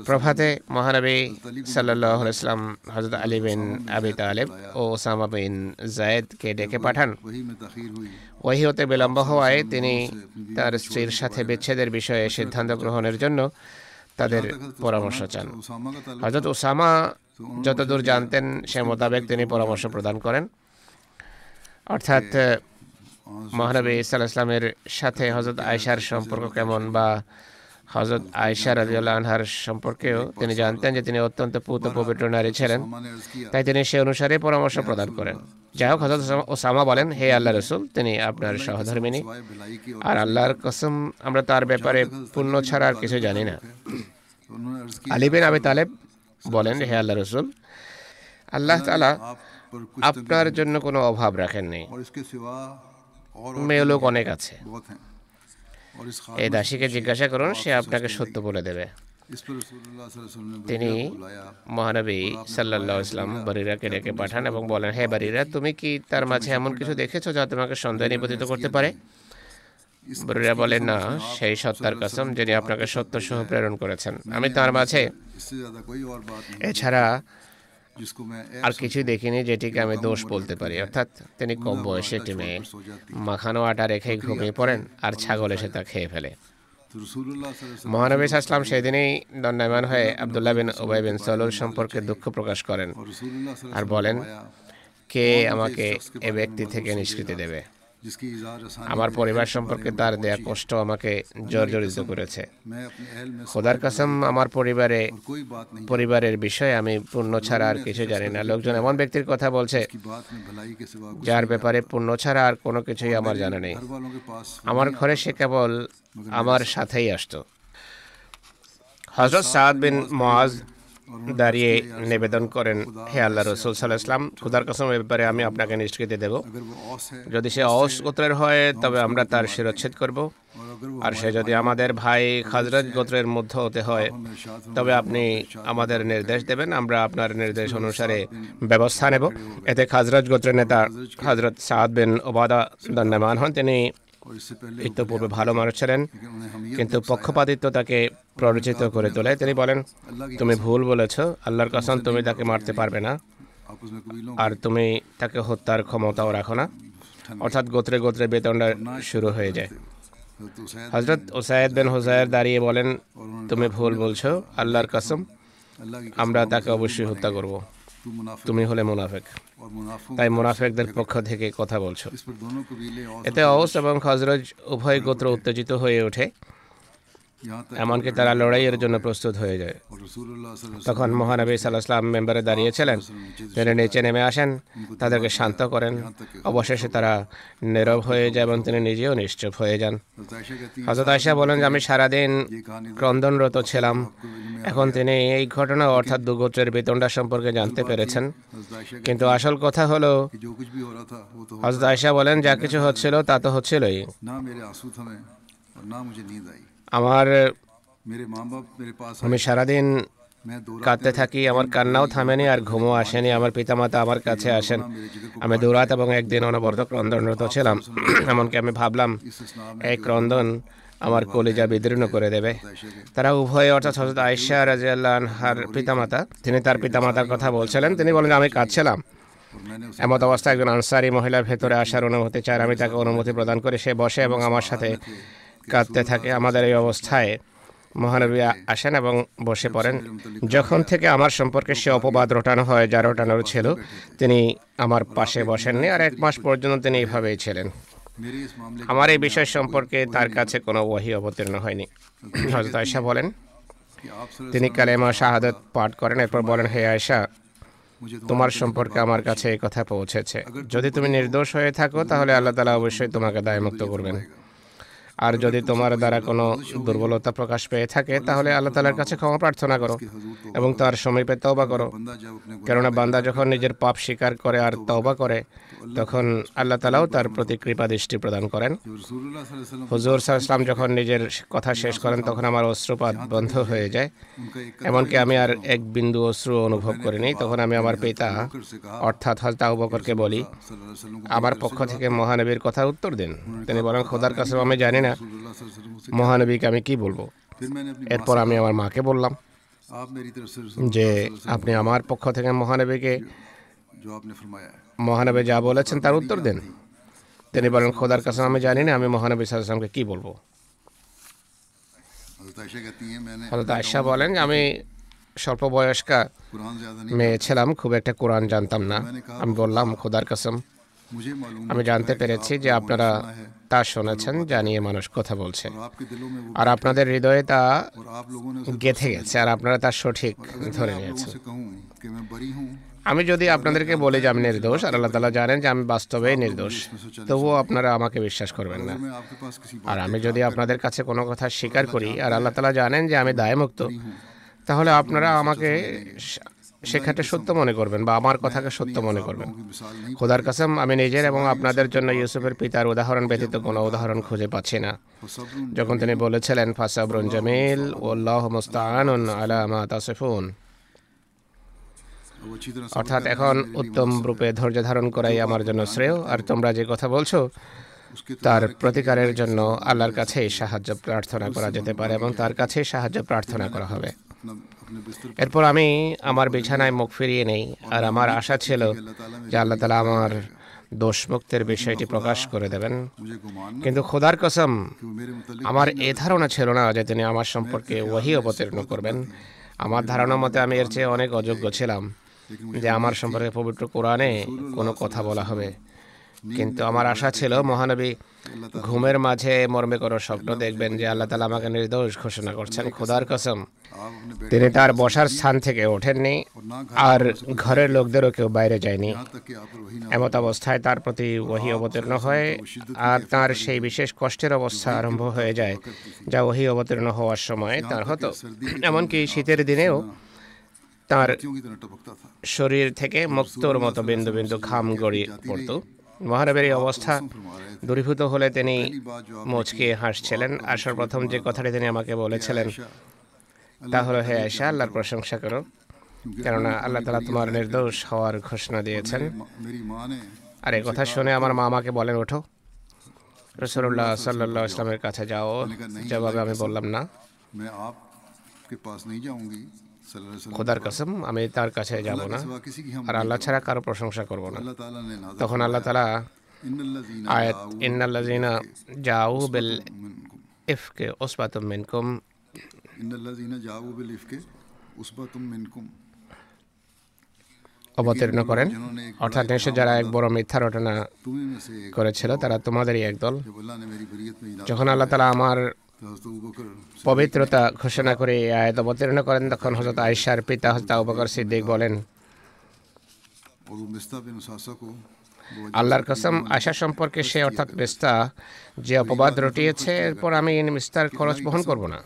প্রভাতে মহানবী সাল্লাম হজরত আলী বিন আবি তালেব ও ওসামা বিন জায়েদকে ডেকে পাঠান ওই হতে বিলম্ব হওয়ায় তিনি তার স্ত্রীর সাথে বিচ্ছেদের বিষয়ে সিদ্ধান্ত গ্রহণের জন্য তাদের পরামর্শ চান। হজরত ওসামা যতদূর জানতেন সে মোতাবেক তিনি পরামর্শ প্রদান করেন। অর্থাৎ, মহানবী ইসাল্লামের সাথে হজরত আয়সার সম্পর্ক কেমন বা হজরত আয়সা রাজি আনহার সম্পর্কেও তিনি জানতেন যে তিনি অত্যন্ত পুত পবিত্র নারী ছিলেন। তাই তিনি সে অনুসারে পরামর্শ প্রদান করেন। যাই হোক হজরত ওসামা বলেন, হে আল্লাহ রসুল, তিনি আপনার সহধর্মিনী। আর আল্লাহর কসম, আমরা তার ব্যাপারে পুণ্য ছাড়া আর কিছু জানি না। আলিবিন আবি তালেব বলেন, হে আল্লাহ রসুল, আল্লাহ তালা আপনার জন্য কোনো অভাব রাখেননি। মেয়ে লোক অনেক আছে। এই দাসীকে জিজ্ঞাসা করুন, সে আপনাকে সত্য বলে দেবে। তিনি মহানবী সাল্লাহ ইসলাম বারিরাকে ডেকে পাঠান এবং বলেন, হে বারিরা, তুমি কি তার মাঝে এমন কিছু দেখেছ যা তোমাকে সন্দেহ নিবেদিত করতে পারে? বরুরা বলেন, না, সেই সত্তার কসম যিনি আপনাকে সত্য সহ প্রেরণ করেছেন। আমি তার মাঝে এছাড়া আর কিছু দেখিনি যেটিকে আমি দোষ বলতে পারি অর্থাৎ তিনি কম বয়সে একটি মেয়ে মাখানো আটা রেখে ঘুমিয়ে পড়েন আর ছাগল এসে তা খেয়ে ফেলে মহানবী সাহসলাম সেদিনেই দণ্ডায়মান হয়ে আবদুল্লাহ বিন ওবাই বিন সলুল সম্পর্কে দুঃখ প্রকাশ করেন আর বলেন কে আমাকে এ ব্যক্তি থেকে নিষ্কৃতি দেবে। আমার পরিবার সম্পর্কে তার দেয়া কষ্ট আমাকে জর্জরিত করেছে। খোদার কাসম আমার পরিবারে পরিবারের বিষয়ে আমি পূর্ণ ছাড়া আর কিছু জানি না। লোকজন এমন ব্যক্তির কথা বলছে যার ব্যাপারে পূর্ণ ছাড়া আর কোনো কিছুই আমার জানা নেই। আমার ঘরে সে কেবল আমার সাথেই আসতো। হজরত সাদ বিন মহাজ দাঁড়িয়ে নিবেদন করেন, হে আল্লাহ রসুল সাল্লাহ ইসলাম খুদার কসমের ব্যাপারে আমি আপনাকে নিষ্কৃতি দেব। যদি সে অস গোত্রের হয়, তবে আমরা তার শিরোচ্ছেদ করব। আর সে যদি আমাদের ভাই খাজরাজ গোত্রের মধ্যে হতে হয়, তবে আপনি আমাদের নির্দেশ দেবেন, আমরা আপনার নির্দেশ অনুসারে ব্যবস্থা নেব। এতে খাজরাজ গোত্রের নেতা হজরত সাহাদ বিন ওবাদা দণ্ডমান হন। তিনি পূর্বে ভালো মানুষ ছিলেন কিন্তু পক্ষপাতিত্ব তাকে প্ররোচিত করে তোলে। তিনি বলেন তুমি ভুল বলেছ আল্লাহর কাসান তুমি তাকে মারতে পারবে না। আর তুমি তাকে হত্যার ক্ষমতাও রাখো না। অর্থাৎ গোত্রে গোত্রে বেতনটা শুরু হয়ে যায়। হজরত ওসায়দ বেন হুসায়ের দাঁড়িয়ে বলেন তুমি ভুল বলছো আল্লাহর কাসম আমরা তাকে অবশ্যই হত্যা করব। তুমি হলে মোনাফেক। তাই মোনাফেকদের পক্ষ থেকে কথা বলছো। এতে অবস এবং খজরজ উভয় গোত্র উত্তেজিত হয়ে ওঠে। এমনকি তারা লড়াইয়ের জন্য প্রস্তুত হয়ে যায়। তখন মহানবী সাল্লাহাম মেম্বারে দাঁড়িয়েছিলেন তিনি নিচে নেমে আসেন, তাদেরকে শান্ত করেন। অবশেষে তারা নীরব হয়ে যায় এবং তিনি নিজেও নিশ্চুপ হয়ে যান। হজরত আয়সা বলেন যে, আমি সারাদিন ক্রন্দনরত ছিলাম। এখন তিনি এই ঘটনা অর্থাৎ দুগোত্রের বেতনটা সম্পর্কে জানতে পেরেছেন। কিন্তু আসল কথা হলো হজরত আয়সা বলেন, যা কিছু হচ্ছিল তা তো হচ্ছিলই। না আমার আমি সারাদিন কাঁদতে থাকি আমার কান্নাও থামেনি আর ঘুমও আসেনি। আমার পিতামাতা আমার কাছে আসেন। আমি দুরাত এবং একদিন অনবরত ক্রন্দনরত ছিলাম। এমনকি আমি ভাবলাম এই ক্রন্দন আমার কলিজা বিদীর্ণ করে দেবে। তারা উভয়ে অর্থাৎ হজরত আয়েশা রাজিয়াল্লাহ আনহার পিতামাতা তিনি তার পিতামাতার কথা বলছিলেন। তিনি বলেন আমি কাঁদছিলাম। এমত অবস্থায় একজন আনসারি মহিলার ভেতরে আসার অনুমতি চায়। আমি তাকে অনুমতি প্রদান করে সে বসে এবং আমার সাথে কাঁদতে থাকে আমাদের এই অবস্থায়। মহানবী আসেন এবং বসে পড়েন। যখন থেকে আমার সম্পর্কে সে অপবাদ রটানো হয়, যা রটানোর ছিল, তিনি আমার পাশে বসেননি আর এক মাস পর্যন্ত তিনি এইভাবেই ছিলেন। আমার এই বিষয় সম্পর্কে তার কাছে কোনো ওয়াহি অবতীর্ণ হয়নি। হজরত আয়সা বলেন, তিনি কালেমা শাহাদত পাঠ করেন, এরপর বলেন, হে আয়সা তোমার সম্পর্কে আমার কাছে এই কথা পৌঁছেছে। যদি তুমি নির্দোষ হয়ে থাকো, তাহলে আল্লাহ তালা অবশ্যই তোমাকে দায়মুক্ত করবেন। আর যদি তোমার দ্বারা কোনো দুর্বলতা প্রকাশ পেয়ে থাকে, তাহলে আল্লাহ তালার কাছে ক্ষমা প্রার্থনা করো এবং তার সমীপে তওবা করো। কেননা বান্দা যখন নিজের পাপ স্বীকার করে আর তওবা করে তখন আল্লাহ তালাও তার প্রতি কৃপা দৃষ্টি প্রদান করেন। হুজুর সাল্লাম যখন নিজের কথা শেষ করেন, তখন আমার অশ্রুপাত বন্ধ হয়ে যায়। এমনকি আমি আর এক বিন্দু অশ্রু অনুভব করিনি। তখন আমি আমার পিতা, অর্থাৎ হজরত বলি, আমার পক্ষ থেকে মহানবীর কথা উত্তর দিন। তিনি বলেন, খোদার কাছে আমি জানি না মহানবীকে আমি কি বলব। এরপর আমি আমার মাকে বললাম যে, আপনি আমার পক্ষ থেকে মহানবীকে মহানবী যা বলেছেন তার উত্তর দেন। তিনি বলেন, খোদার কাছে আমি জানি না, আমি মহানবী সাল্লামকে কি বলব? হজরত আয়সা বলেন, আমি স্বল্প বয়স্কা মেয়ে ছিলাম, খুব একটা কোরআন জানতাম না। আমি বললাম, খোদার কাসম, আমি জানতে পেরেছি যে আপনারা তা শুনেছেন যা নিয়ে মানুষ কথা বলছে। আর আপনাদের হৃদয়ে তা গেথে গেছে, আর আপনারা তা সঠিক ধরে নিয়েছেন। আমি যদি আপনাদেরকে বলি যে আমি নির্দোষ আর আল্লাহ তালা জানেন যে আমি বাস্তবে নির্দোষ তবুও আপনারা আমাকে বিশ্বাস করবেন না। আর আমি যদি আপনাদের কাছে কোনো কথা স্বীকার করি আর আল্লাহ তালা জানেন যে আমি দায়মুক্ত তাহলে আপনারা আমাকে সেখানে সত্য মনে করবেন বা আমার কথাকে সত্য মনে করবেন। খোদার কাসম আমি নিজের এবং আপনাদের জন্য ইউসুফের পিতার উদাহরণ ব্যতীত কোনো উদাহরণ খুঁজে পাচ্ছি না। যখন তিনি বলেছিলেন ফাসাবরুন জামিল ওল্লাহ মুস্তান আলা মা তাসিফুন। অর্থাৎ এখন উত্তম রূপে ধৈর্য ধারণ করাই আমার জন্য শ্রেয়। আর তোমরা যে কথা বলছো, তার প্রতিকারের জন্য আল্লাহর কাছে সাহায্য প্রার্থনা করা যেতে পারে এবং তার কাছে সাহায্য প্রার্থনা করা হবে। এরপর আমি আমার বিছানায় মুখ ফিরিয়ে নেই। আর আমার আশা ছিল যে আল্লাহ তালা আমার দোষমুক্তের বিষয়টি প্রকাশ করে দেবেন। কিন্তু খোদার কসম, আমার এ ধারণা ছিল না যে তিনি আমার সম্পর্কে ওহি অবতীর্ণ করবেন। আমার ধারণা মতে আমি এর চেয়ে অনেক অযোগ্য ছিলাম। যে আমার সম্পর্কে পবিত্র কোরআনে কোনো কথা বলা হবে। কিন্তু আমার আশা ছিল, মহানবী, ঘুমের মাঝে মর্মে কোনো স্বপ্ন দেখবেন যে আল্লাহ তালা আমাকে নির্দোষ ঘোষণা করছেন। খোদার কসম, তিনি তার বসার স্থান থেকে ওঠেননি আর ঘরের লোকদেরও কেউ বাইরে যায়নি। এমত অবস্থায় তার প্রতি ওহি অবতীর্ণ হয় আর তার সেই বিশেষ কষ্টের অবস্থা আরম্ভ হয়ে যায়, যা ওহি অবতীর্ণ হওয়ার সময় তার হতো। এমনকি শীতের দিনেও তার শরীর থেকে মুক্তর মতো বিন্দু বিন্দু ঘাম গড়িয়ে পড়ত। মহানবের এই অবস্থা দূরীভূত হলে তিনি মুচকে হাসছিলেন। আসার প্রথম যে কথাটি তিনি আমাকে বলেছিলেন তা হলো হে আয়সা আল্লাহর প্রশংসা করো। কেননা আল্লাহ তালা তোমার নির্দোষ হওয়ার ঘোষণা দিয়েছেন। আর এই কথা শুনে আমার মা আমাকে বলেন ওঠো। রসুল্লাহ সাল্লাহ ইসলামের কাছে যাও। জবাবে আমি বললাম না। খোদার কাসম আমি তার কাছে যাব না। আর আল্লাহ ছাড়া কারও প্রশংসা করব না। তখন আল্লাহ তালা আয়াত ইন্নাল্লাজিনা জাউ বিল ইফকে ওসবাতুম মিনকুম। ইন্নাল্লাজিনা জাউ বিল ইফকে ওসবাতুম মিনকুম। অবতীর্ণ করেন। অর্থাৎ দেশে যারা এক বড় মিথ্যা রটনা করেছিল তারা তোমাদেরই একদল যখন আল্লাহ তালা আমার পবিত্রতা ঘোষণা করে আয়ত আয়াত অবতীর্ণ করেন। তখন হজরত আয়েশার পিতা হজরত আবুবকর সিদ্দিক বলেন, আল্লাহর কসম, আশা সম্পর্কে সে অর্থাৎ মেস্তা যে অপবাদ রটিয়েছে, এরপর আমি মিস্তার খরচ বহন করব না।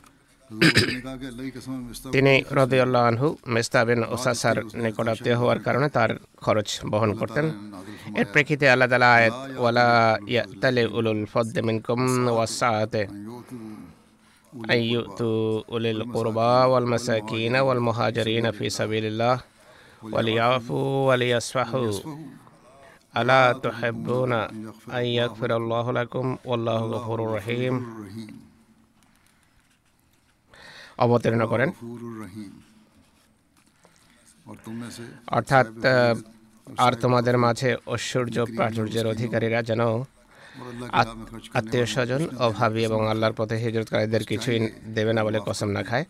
তিনি রদিউল্লাহ আনহু মেস্তা বিন ওসাসার নিকটাত্মীয় হওয়ার কারণে তার খরচ বহন করতেন এর প্রেক্ষিতে আল্লাহ তালা আয়াত ওয়ালা ইয়াতালে উলুল ফদ্দে মিনকুম ওয়াসাতে أن يؤتوا أولي القربى والمساكين والمهاجرين في سبيل الله وليعفوا وليصفحوا ألا تحبون أن يغفر الله لكم والله غفور رحيم অবতীর্ণ করেন। অর্থাৎ আর তোমাদের মাঝে ঐশ্বর্য প্রাচুর্যের অধিকারীরা যেন আত্মীয় স্বজন অভাবী এবং আল্লাহর পথে হিজরতকারীদের কিছুই দেবে না বলে কসম না খায়।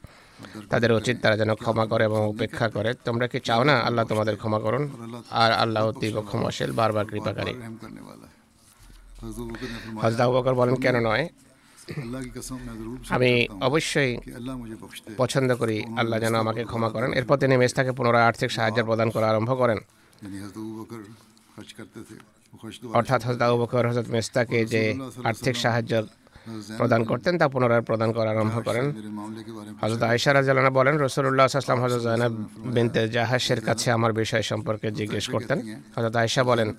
তাদের উচিত তারা যেন ক্ষমা করে এবং উপেক্ষা করে। তোমরা কি চাও না আল্লাহ তোমাদের ক্ষমা করুন? আর আল্লাহ অতীব ক্ষমাশীল, বারবার কৃপাকারী। হজদা বকর বলেন, কেন নয়? আমি অবশ্যই পছন্দ করি আল্লাহ যেন আমাকে ক্ষমা করেন। এরপর তিনি মেস্তাকে পুনরায় আর্থিক সাহায্য প্রদান করা আরম্ভ করেন। অর্থাৎ হজরত আবু বকর হজরত মেস্তাকে যে আর্থিক সাহায্য প্রদান করতেন, তা পুনরায় প্রদান করা আরম্ভ করেন। হজরত আয়সা রাজালানা বলেন রসুল্লাহ আসলাম হজরত জয়নাব বিনতে জাহাসের কাছে আমার বিষয় সম্পর্কে জিজ্ঞেস করতেন। হজরত আয়সা বলেন,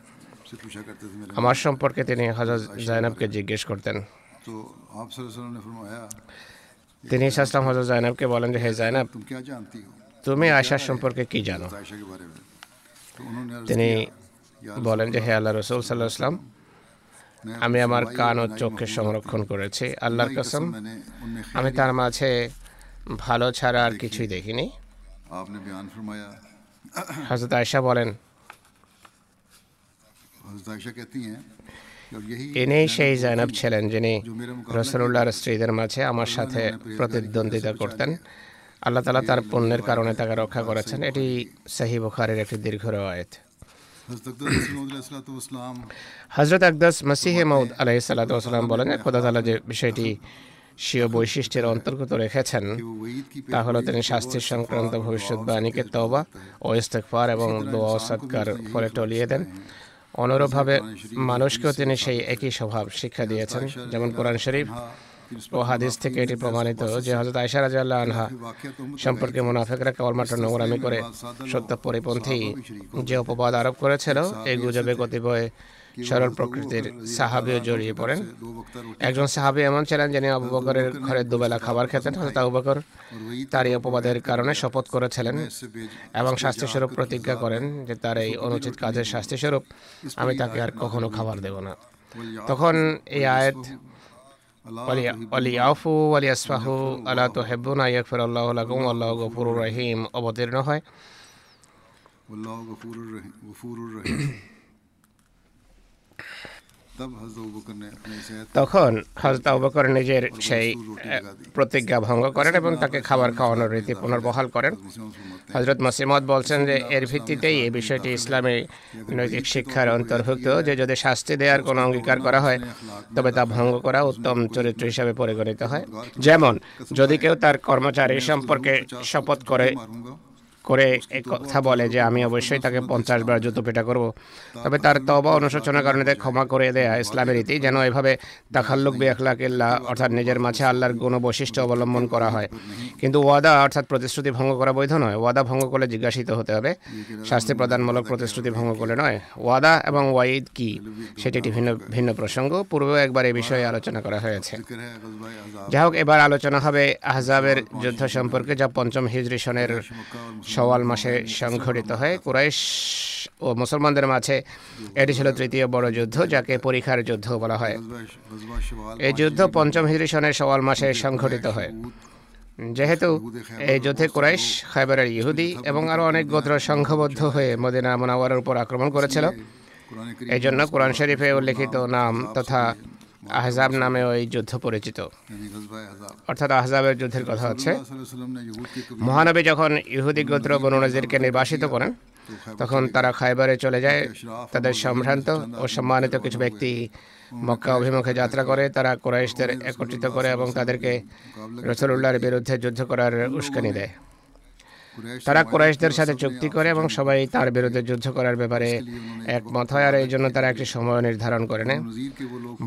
আমার সম্পর্কে তিনি হজরত জয়নাবকে জিজ্ঞেস করতেন। তিনি সাসলাম হজর জাইনাবকে বলেন যে হে জাইনাব তুমি আয়সার সম্পর্কে কি জানো তিনি বলেন যে হে আল্লাহ রসুল সাল্লাহ ইসলাম আমি আমার কান ও চোখকে সংরক্ষণ করেছি আল্লাহর কসম আমি তার মাঝে ভালো ছাড়া আর কিছুই দেখিনি হজরত আয়সা বলেন তিনি সেই জয়নব ছিলেন যিনি রসুল্লাহর স্ত্রীদের মাঝে আমার সাথে প্রতিদ্বন্দ্বিতা করতেন। আল্লাহ তালা তার পণ্যের কারণে তাকে রক্ষা করেছেন। এটি সাহি বুখারের একটি দীর্ঘ রয়েত হজরত আকদাস মাসিহে মৌদ আলাহি সাল্লাম বলেন, খোদা তালা যে বিষয়টি স্বীয় বৈশিষ্ট্যের অন্তর্গত রেখেছেন তাহলে তিনি শাস্তির সংক্রান্ত ভবিষ্যৎবাণীকে তবা ও ইস্তেকফার এবং দোয়া সৎকার ফলে টলিয়ে দেন। অনুরূপভাবে মানুষকেও তিনি সেই একই স্বভাব শিক্ষা দিয়েছেন, যেমন কোরআন শরীফ ও হাদিস থেকে এটি প্রমাণিত যে হজরত আয়সা আল্লাহ আনহা সম্পর্কে মুনাফেকরা কেবলমাত্র নোংরামি করে সত্য পরিপন্থী যে অপবাদ আরোপ করেছিল, এই গুজবে কতিপয় সরল প্রকৃতির সাহাবিও জড়িয়ে পড়েন। একজন সাহাবি এমন ছিলেন যিনি আবু বকরের ঘরে দুবেলা খাবার খেতেন হজরত আবু বকর তার এই অপবাদের কারণে শপথ করেছিলেন এবং স্বাস্থ্যস্বরূপ প্রতিজ্ঞা করেন যে তার এই অনুচিত কাজের শাস্তিস্বরূপ আমি তাকে আর কখনো খাবার দেব না। তখন এই আয়াত অলিয়াফু আলিয়াসফাহু আলা তো হেব্বুন আইয়াকফির আল্লাহ লাকুম আল্লাহ গফুরুর রহিম। অবতীর্ণ হয়। তখন হজরত আবুবকর নিজের সেই প্রতিজ্ঞা ভঙ্গ করেন এবং তাকে খাবার খাওয়ানোর রীতি পুনর্বহাল করেন। হজরত মাসিমত বলছেন যে, এর ভিত্তিতেই এই বিষয়টি ইসলামী নৈতিক শিক্ষার অন্তর্ভুক্ত। যে যদি শাস্তি দেওয়ার কোনো অঙ্গীকার করা হয়, তবে তা ভঙ্গ করা উত্তম চরিত্র হিসাবে পরিগণিত হয়। যেমন, যদি কেউ তার কর্মচারী সম্পর্কে শপথ করে করে কথা বলে যে আমি অবশ্যই তাকে পঞ্চাশ বার জুতো পেটা করব। তবে তার তবা অনুশোচনার কারণে ক্ষমা করে দেয়া ইসলামের রীতি যেন এভাবে তাখাল্লুক বেখলাকিল্লা অর্থাৎ নিজের মাঝে আল্লাহর গুণ বৈশিষ্ট্য অবলম্বন করা হয়। কিন্তু ওয়াদা অর্থাৎ প্রতিশ্রুতি ভঙ্গ করা বৈধ নয় ওয়াদা ভঙ্গ করলে জিজ্ঞাসিত হতে হবে। শাস্তি প্রদানমূলক প্রতিশ্রুতি ভঙ্গ করলে নয়। ওয়াদা এবং ওয়াইদ কি? সেটি একটি ভিন্ন ভিন্ন প্রসঙ্গ। পূর্বে একবার এ বিষয়ে আলোচনা করা হয়েছে। যাই হোক এবার আলোচনা হবে আহজাবের যুদ্ধ সম্পর্কে যা পঞ্চম হিজরি সনের সওয়াল মাসে সংঘটিত হয়। কুরাইশ ও মুসলমানদের মাঝে এটি ছিল তৃতীয় বড় যুদ্ধ, যাকে পরীক্ষার যুদ্ধ বলা হয়। এই যুদ্ধ পঞ্চম হিজরি সনের সওয়াল মাসে সংঘটিত হয়। যেহেতু এই যুদ্ধে কুরাইশ খাইবারের ইহুদি এবং আরও অনেক গোত্র সংঘবদ্ধ হয়ে মদিনা মোনাওয়ারের উপর আক্রমণ করেছিল। এই জন্য কোরআন শরীফে উল্লেখিত নাম তথা আহজাব নামে ওই যুদ্ধ পরিচিত। অর্থাৎ আহজাবের যুদ্ধের কথা হচ্ছে। মহানবী যখন ইহুদি গোত্র বনুনাজিরকে নির্বাসিত করেন তখন তারা খাইবারে চলে যায়। তাদের সম্ভ্রান্ত ও সম্মানিত কিছু ব্যক্তি মক্কা অভিমুখে যাত্রা করে তারা কোরাইশদের একত্রিত করে এবং তাদেরকে রসুল্লাহর বিরুদ্ধে যুদ্ধ করার উস্কানি দেয়। তারা কোরাইশদের সাথে চুক্তি করে এবং সবাই তার বিরুদ্ধে যুদ্ধ করার ব্যাপারে একমত হয় আর এই জন্য তারা একটি সময় নির্ধারণ করে নেয়।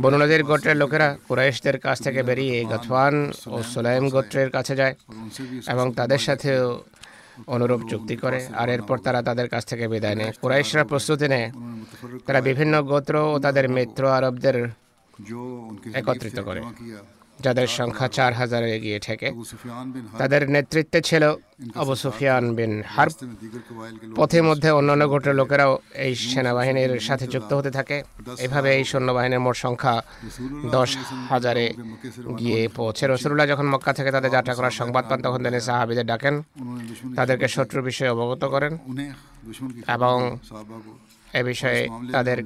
বনুনদীর গোত্রের লোকেরা কোরাইশদের কাছ থেকে বেরিয়ে গথওয়ান ও সোলাইম গোত্রের কাছে যায় এবং তাদের সাথেও অনুরূপ চুক্তি করে আর এরপর তারা তাদের কাছ থেকে বিদায় নেয়। কুরাইশরা প্রস্তুতি নেয়। তারা বিভিন্ন গোত্র ও তাদের মিত্র আরবদের একত্রিত করে। যাদের সংখ্যা চার হাজারে এগিয়ে থেকে। তাদের নেতৃত্বে ছিল আবু সুফিয়ান বিন হার্ব। পথে মধ্যে অন্যান্য গোটের লোকেরাও এই সেনাবাহিনীর সাথে যুক্ত হতে থাকে। এভাবে এই সৈন্যবাহিনীর মোট সংখ্যা দশ হাজারে গিয়ে পৌঁছে। রসুল্লাহ যখন মক্কা থেকে তাদের যাত্রা করার সংবাদ পান তখন তিনি সাহাবিদের ডাকেন। তাদেরকে শত্রু বিষয়ে অবগত করেন এবং এ বিষয়ে তাদের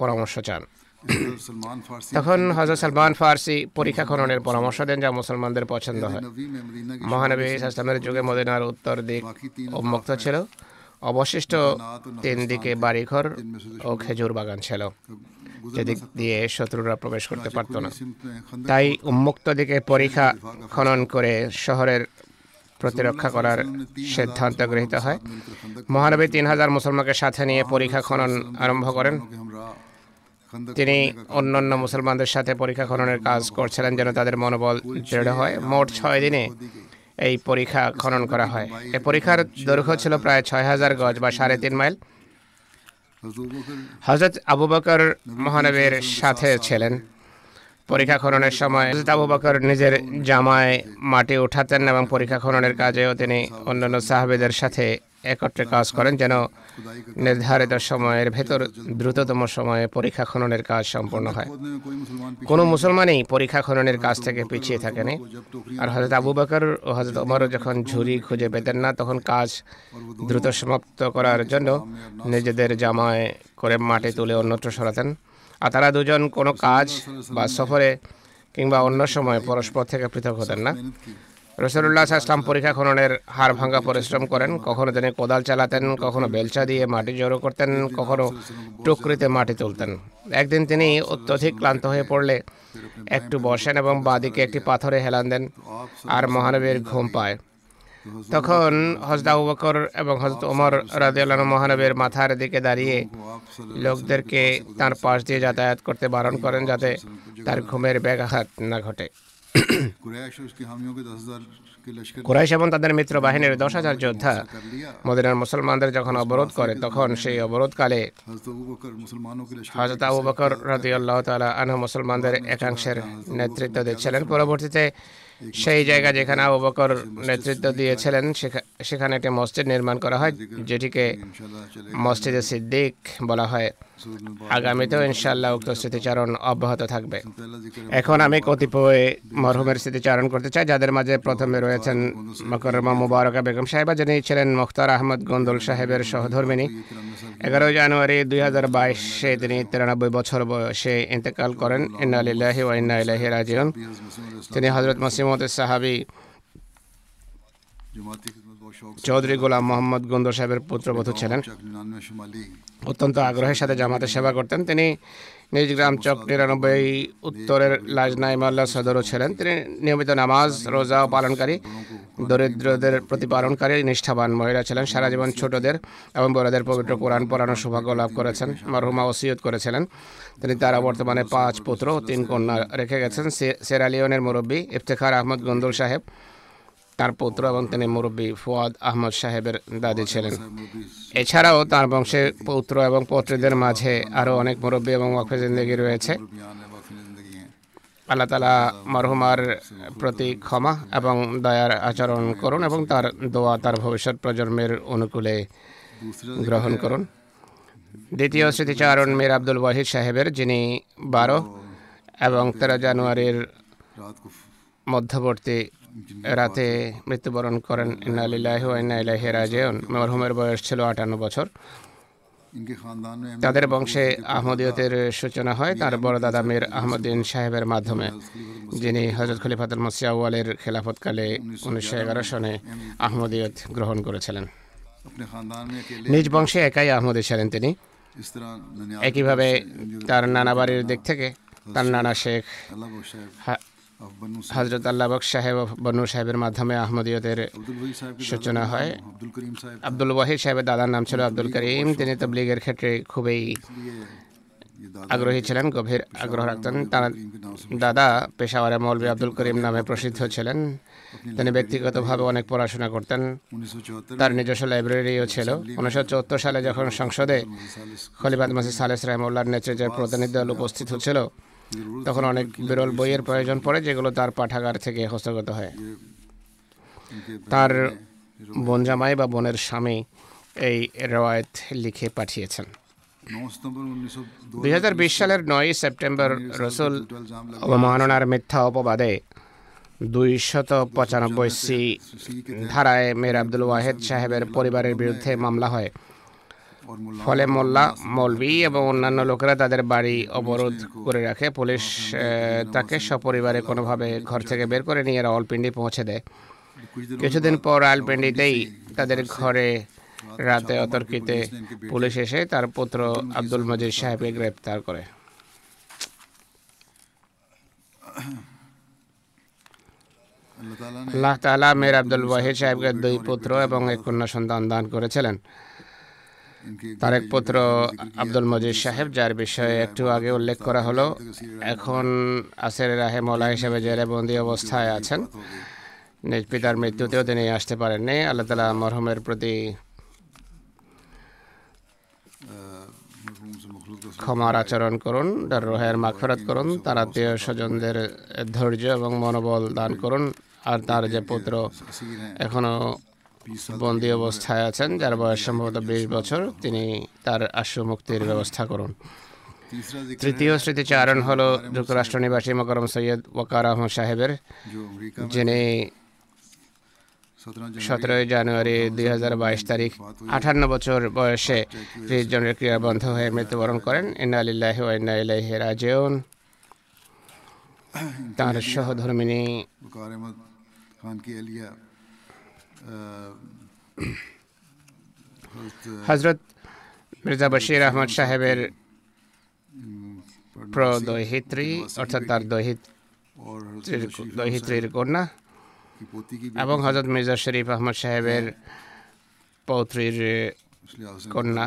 পরামর্শ চান। তখন হজরত সালমান ফার্সি পরীক্ষা খননের পরামর্শ দেন যা মুসলমানদের পছন্দ হয়। মহানবী ইসলামের যুগে মদিনার উত্তর দিক উন্মুক্ত ছিল। অবশিষ্ট তিন দিকে বাড়িঘর ও খেজুর বাগান ছিল যেদিক দিয়ে শত্রুরা প্রবেশ করতে পারত না। তাই উন্মুক্ত দিকে পরীক্ষা খনন করে শহরের প্রতিরক্ষা করার সিদ্ধান্ত গৃহীত হয়। মহানবী তিন হাজার মুসলমানকে সাথে নিয়ে পরীক্ষা খনন আরম্ভ করেন। তিনি অন্যান্য মুসলমানদের সাথে পরীক্ষা খননের কাজ করছিলেন যেন তাদের মনোবল দৃঢ় হয়। মোট ছয় দিনে এই পরীক্ষা খনন করা হয়। এই পরীক্ষার দৈর্ঘ্য ছিল প্রায় ছয় হাজার গজ বা সাড়ে তিন মাইল। হজরত আবু বকর মহানবের সাথে ছিলেন। পরীক্ষা খননের সময় হজরত আবু বকর নিজের জামায় মাটি উঠাতেন এবং পরীক্ষা খননের কাজেও তিনি অন্যান্য সাহাবেদের সাথে একত্রে কাজ করেন যেন নির্ধারিত সময়ের ভেতর দ্রুততম সময়ে পরীক্ষা খননের কাজ সম্পন্ন হয়। কোনো মুসলমানই পরীক্ষা খননের কাজ থেকে পিছিয়ে থাকেনি আর হজরত আবু বাকর ও হজরত ওমরও যখন ঝুরি খুঁজে পেতেন না, তখন কাজ দ্রুত সমাপ্ত করার জন্য নিজেদের জামায় করে মাটি তুলে অন্যত্র সরাতেন। আর তারা দুজন কোনো কাজ বা সফরে কিংবা অন্য সময় পরস্পর থেকে পৃথক হতেন না। রসুল্লাহ আসলাম পরীক্ষা খননের হার ভাঙ্গা পরিশ্রম করেন। কখনো তিনি কোদাল চালাতেন, কখনো বেলচা দিয়ে মাটি জড়ো করতেন, কখনো টুকরিতে মাটি তুলতেন। একদিন তিনি অত্যধিক ক্লান্ত হয়ে পড়লে একটু বসেন এবং বাদিকে একটি পাথরে হেলান দেন আর মহানবীর ঘুম পায়। তখন হজদা উবকর এবং হজরত ওমর রাদিয়াল্লাহু মহানবীর মাথার দিকে দাঁড়িয়ে লোকদেরকে তার পাশ দিয়ে যাতায়াত করতে বারণ করেন যাতে তার ঘুমের ব্যাঘাত না ঘটে। কুরাইশ এবং তাদের মিত্র বাহিনীর দশ হাজার যোদ্ধা মদিনার মুসলমানদের যখন অবরোধ করে তখন সেই অবরোধকালে হজরত আবু বকর আল্লাহ তালা আনহা মুসলমানদের একাংশের নেতৃত্ব দিচ্ছিলেন পরবর্তীতে সেই জায়গা যেখানে আবু বকর নেতৃত্ব দিয়েছিলেন সেখানে একটি মসজিদ নির্মাণ করা হয় যেটিকে মসজিদে সিদ্দিক বলা হয়। আগামীতেও ইনশাল্লাহ উক্ত স্মৃতিচারণ অব্যাহত থাকবে। এখন আমি কতিপয় মরহুমের স্মৃতিচারণ করতে চাই, যাদের মাঝে প্রথমে রয়েছেন মকরমা মুবারকা বেগম সাহেবা যিনি ছিলেন মুখতার আহমদ গন্দুল সাহেবের সহধর্মিনী। এগারোই জানুয়ারি দুই হাজার বাইশে তিনি তিরানব্বই বছর বয়সে ইন্তেকাল করেন। ইন্নালিল্লাহি ও ইন্না ইলাহি তিনি হজরত মসিমত সাহাবি চৌধুরী গোলাম মোহাম্মদ গন্দুল সাহেবের পুত্রবধূ ছিলেন। অত্যন্ত আগ্রহের সাথে জামাতের সেবা করতেন। তিনি নিজ গ্রাম চক নিরানব্বই উত্তরের লাজনাই মাল্লা সদরও ছিলেন। তিনি নিয়মিত নামাজ, রোজা পালনকারী, দরিদ্রদের প্রতিপালনকারী, নিষ্ঠাবান মহিলা ছিলেন। সারা জীবন ছোটদের এবং বড়দের পবিত্র কোরআন পড়ানোর সৌভাগ্য লাভ করেছেন, মরহুমা ওসিয়ত করেছিলেন। তিনি তারা বর্তমানে পাঁচ পুত্র তিন কন্যা রেখে গেছেন। সে- সেরালিওনের মুরব্বী ইফতেখার আহমদ গন্দুল সাহেব। তার পুত্র এবং তিনি মুরব্বী ফুয়াদ আহমদ সাহেবের দাদি ছিলেন। এছাড়াও তার বংশে পুত্র এবং পৌত্রীদের মাঝে আরও অনেক মুরব্বী এবং ওয়াকফে জিন্দগি রয়েছে। আল্লাহ তালা মরহুমার প্রতি ক্ষমা এবং দয়ার আচরণ করুন এবং তার দোয়া তার ভবিষ্যৎ প্রজন্মের অনুকূলে গ্রহণ করুন। দ্বিতীয় স্মৃতিচারণ মীর আব্দুল ওয়াহিদ সাহেবের যিনি বারো এবং তেরো জানুয়ারির মধ্যবর্তী রাতে মৃত্যুবরণ করেন। ইন্নালিল্লাহ মরহুমের বয়স ছিল আটান্ন বছর। তাদের বংশে আহমদীয়তের সূচনা হয়। তার বড় দাদা মীর আহমদিন সাহেবের মাধ্যমে, যিনি হজরত খলিফাতুল মসিয়াওয়ালের খেলাফতকালে উনিশশো এগারো সনে আহমদীয়ত গ্রহণ করেছিলেন। নিজ বংশে একাই আহমদী ছিলেন তিনি। একইভাবে তার নানা বাড়ির দিক থেকে তার নানা শেখ হজরত আল্লাহবাক সাহেব বনু সাহেবের মাধ্যমে আহমদীয়তের সূচনা হয়। আব্দুল ওয়াহিদ সাহেবের দাদার নাম ছিল আব্দুল করিম। তিনি তবলিগের ক্ষেত্রে খুবই আগ্রহী ছিলেন গভীর আগ্রহ রাখতেন। তার দাদা পেশাওয়ারে মৌলবী আব্দুল করিম নামে প্রসিদ্ধ ছিলেন। তিনি ব্যক্তিগতভাবে অনেক পড়াশোনা করতেন। তার নিজস্ব লাইব্রেরিও ছিল। উনিশশো সালে যখন সংসদে খলিবাদ মাসিদ সালেস রহমুল্লার নেতৃত্বে প্রতিনিধি দল উপস্থিত হচ্ছিল তখন অনেক বিরল বইয়ের প্রয়োজন পড়ে, যেগুলো তার পাঠাগার থেকে হস্তগত হয়। তার বনজামাই বা বোনের স্বামী এই রেওয়ায়ত লিখে পাঠিয়েছেন। দুই হাজার বিশ সালের নয় সেপ্টেম্বর রসুল অবমাননার মিথ্যা অপবাদে দুই শত পঁচানব্বই সি ধারায় মেয়ের আব্দুল ওয়াহেদ সাহেবের পরিবারের বিরুদ্ধে মামলা হয়। ফলে মোল্লা মলবি এবং অন্যান্য লোকেরা তাদের বাড়ি অবরোধ করে রাখে। পুলিশ তাকে সপরিবারে কোনোভাবে ঘর থেকে বের করে নিয়ে এরা অলপিন্ডি পৌঁছে দেয়। কিছুদিন পর আলপিন্ডিতেই তাদের ঘরে রাতে অতর্কিতে পুলিশ এসে তার পুত্র আব্দুল মজিদ সাহেবকে গ্রেপ্তার করে। আল্লাহ তালা মের আব্দুল ওয়াহিদ সাহেবকে দুই পুত্র এবং এক কন্যা সন্তান দান করেছিলেন। তার এক পুত্র আব্দুল মজিদ সাহেব, যার বিষয়ে একটু আগে উল্লেখ করা হলো, এখন আসের রাহে মোলা হিসেবে জেলে বন্দী অবস্থায় আছেন। নিজ পিতার মৃত্যুতেও তিনি আসতে পারেননি। আল্লাহ তালা মরহমের প্রতি ক্ষমার আচরণ করুন তার রোহের মাখফেরাত করুন, তার আত্মীয় স্বজনদের ধৈর্য এবং মনোবল দান করুন। আর তার যে পুত্র এখনও বন্দী অবস্থায় আছেন, যার বয়স সম্ভবত বিশ বছর। তিনি তার আশ্রু মুক্তির ব্যবস্থা করুন। তৃতীয় স্মৃতিচারণ হল যুক্তরাষ্ট্র নিবাসী মকরম সৈয়দ ওয়াকার আহমদ সাহেবের, যিনি সতেরোই জানুয়ারি দুই হাজার বাইশ তারিখ আঠান্ন বছর বয়সে ত্রিশ জনের ক্রিয়াবন্ধ হয়ে মৃত্যুবরণ করেন। ইন্নালিল্লাহ ইন্নাইলাহ রাজেউন। তাঁর সহধর্মিনী হজরত মির্জা বশির আহমদ সাহেবের প্রদৈহিত্রী, অর্থাৎ তার দৈহিত্রীর কন্যা, এবং হজরত মির্জা শরীফ আহমদ সাহেবের পৌত্রীর কন্যা,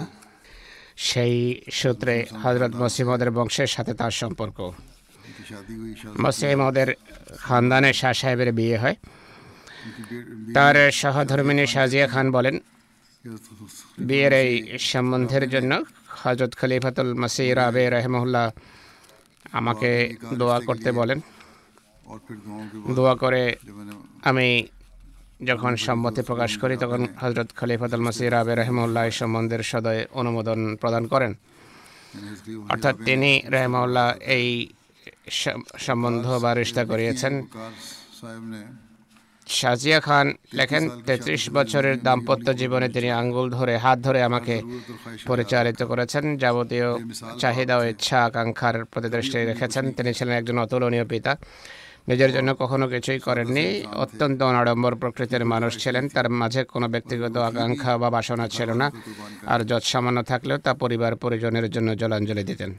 সেই সূত্রে হজরত মসিমদের বংশের সাথে তার সম্পর্ক। মসিমদের খানদানের শাহ সাহেবের বিয়ে হয়। তার সহধর্মিনী সাজিয়া খান বলেন, বিয়ের এই সম্বন্ধের জন্য হজরত খলিফাতুল মাসির আবে রহমুল্লাহ আমাকে দোয়া করতে বলেন। দোয়া করে আমি যখন সম্মতি প্রকাশ করি তখন হজরত খলিফাতুল মাসির আবে রহমুল্লাহ সম্বন্ধের সদয় অনুমোদন প্রদান করেন। অর্থাৎ তিনি রহমউল্লাহ এই সম্বন্ধ বা রিস্তা করিয়েছেন। শাজিয়া খান লেখেন তেত্রিশ বছরের দাম্পত্য জীবনে তিনি আঙ্গুল ধরে হাত ধরে আমাকে পরিচালিত করেছেন। যাবতীয় চাহিদা ও ইচ্ছা আকাঙ্ক্ষার প্রতি দৃষ্টি রেখেছেন। তিনি ছিলেন একজন অতুলনীয় পিতা। নিজের জন্য কখনো কিছুই করেননি। অত্যন্ত অনাড়ম্বর প্রকৃতির মানুষ ছিলেন। তার মাঝে কোনো ব্যক্তিগত আকাঙ্ক্ষা বা বাসনা ছিল না। আর যৎ সামান্য থাকলেও তা পরিবার পরিজনের জন্য জলাঞ্জলি দিতেন।